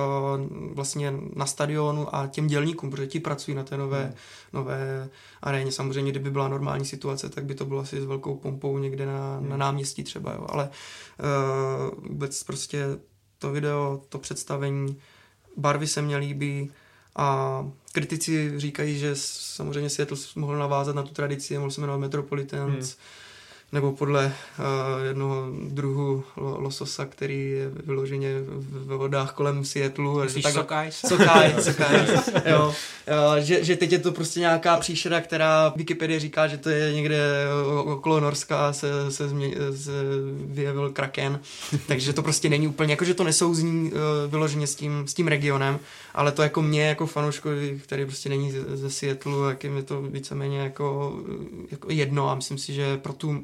vlastně na stadionu a těm dělníkům, protože ti pracují na té nové, hmm. nové aréně. Samozřejmě, kdyby byla normální situace, tak by to bylo asi s velkou pompou někde na, hmm. na náměstí třeba, jo. ale uh, vůbec prostě to video, to představení, barvy se mně líbí a kritici říkají, že samozřejmě Seattle mohl navázat na tu tradici, mohl se jmenovat Metropolitans, hmm nebo podle uh, jednoho druhu lososa, který je vyloženě ve vodách kolem Seattleu. Myslíš tak, Sokaj? Sokaj, (laughs) Sokaj, jo. Uh, že, že teď je to prostě nějaká příšera, která Wikipedia říká, že to je někde okolo Norska se, se, změ, se vyjevil kraken, takže to prostě není úplně, jako že to nesouzní uh, vyloženě s tím, s tím regionem, ale to jako mě, jako fanouškovi, který prostě není ze, ze Seattleu, jak je mi to víceméně jako, jako jedno a myslím si, že pro tu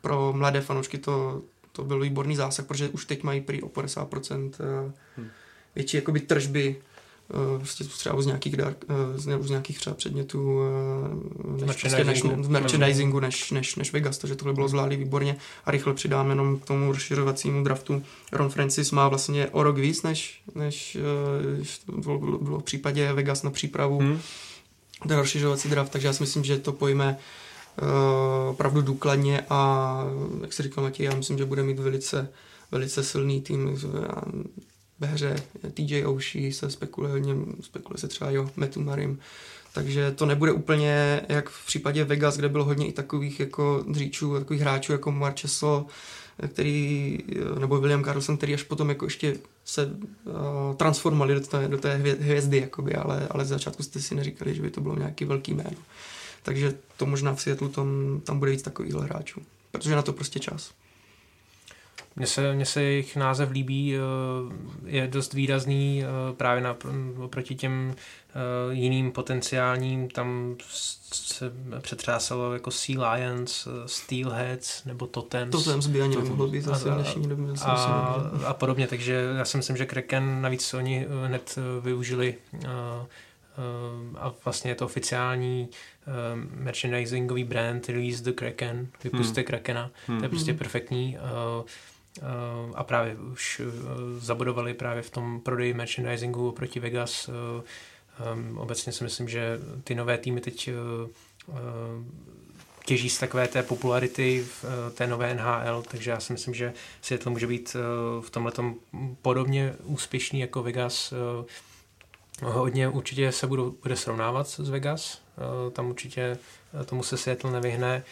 pro mladé fanoušky to, to byl výborný zásah, protože už teď mají prý o 50% hmm. větší jakoby tržby prostě třeba z nějakých, dark, z, z nějakých třeba předmětů než, prostě než, v merchandisingu než, než, než Vegas, takže tohle bylo zvládli výborně a rychle přidám jenom k tomu rozšiřovacímu draftu. Ron Francis má vlastně o rok víc, než, než bylo, bylo v případě Vegas na přípravu hmm. ten rozšiřovací draft, takže já si myslím, že to pojme Eh, opravdu důkladně a jak se říkal Matěj, já myslím, že bude mít velice, velice silný tým ve hře TJ Oshie se spekuluje hodně, spekuluje se třeba jo, Metu Marim, takže to nebude úplně jak v případě Vegas, kde bylo hodně i takových jako dříčů, takových hráčů jako Marcheso, který, nebo William Carlson, který až potom jako ještě se uh, transformovali do té, do té hvězdy, jakoby, ale, ale z začátku jste si neříkali, že by to bylo nějaký velký jméno. Takže to možná v Seattleu tam, tam bude víc takovýchhle hráčů, protože na to prostě čas. Mně se, mně se jejich název líbí, eh, je dost výrazný eh, právě na, oproti těm eh, jiným potenciálním, tam se přetřásalo jako Sea Lions, Steelheads nebo Totems. Totems by ani nemohlo být zase v dnešní době. A, a podobně, takže já si myslím, že Kraken navíc oni hned využili a vlastně je to oficiální um, merchandisingový brand Release the Kraken, vypuste hmm. Krakena, hmm. to je prostě perfektní uh, uh, a právě už uh, zabudovali právě v tom prodeji merchandisingu proti Vegas uh, Um, obecně si myslím, že ty nové týmy teď uh, uh, těží z takové té popularity v uh, té nové NHL, takže já si myslím, že Seattle může být uh, v tomhle podobně úspěšný jako Vegas. Uh, hodně určitě se budou, bude srovnávat s Vegas, uh, tam určitě tomu se Seattle nevyhne.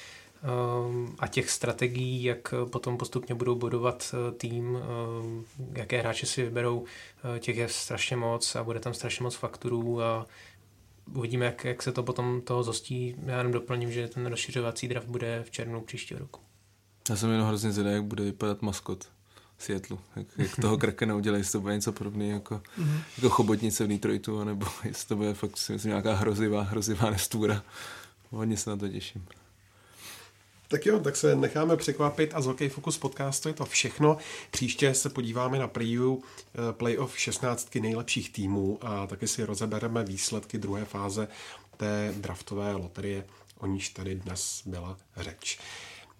A těch strategií, jak potom postupně budou budovat eh, tým, jaké hráče si vyberou, eh, těch je strašně moc a bude tam strašně moc fakturů a uvidíme, jak, jak se to potom toho zostí. Já jenom doplním, že ten rozšiřovací draft bude v červnu příštího roku. Já jsem jenom hrozně zvědavý, jak bude vypadat maskot Seattle. Jak, jak toho Krakena udělají, jestli to bude něco podobného jako, mm-hmm. jako chobotnice v Detroitu, nebo jestli to bude fakt si myslím, nějaká hrozivá, hrozivá nestvůra. Hodně se na to těším. Tak jo, tak se necháme překvapit a z Hokej Focus podcastu je to všechno. Příště se podíváme na preview eh, playoff 16 nejlepších týmů a taky si rozebereme výsledky druhé fáze té draftové loterie, o níž tady dnes byla řeč.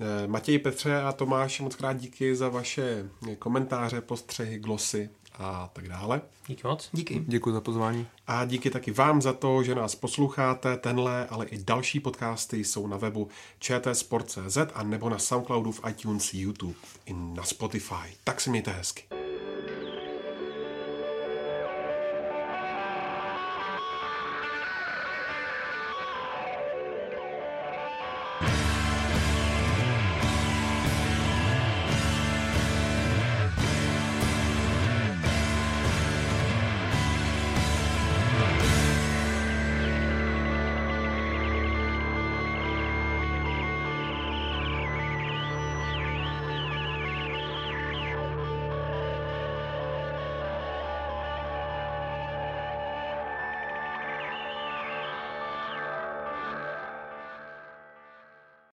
Eh, Matěj, Petře a Tomáš, moc krát díky za vaše komentáře, postřehy, glosy a tak dále. Díky moc. Díky. Děkuji za pozvání. A díky taky vám za to, že nás posloucháte. Tenhle, ale i další podcasty jsou na webu čtsport.cz a nebo na Soundcloudu v iTunes, YouTube i na Spotify. Tak se mějte hezky.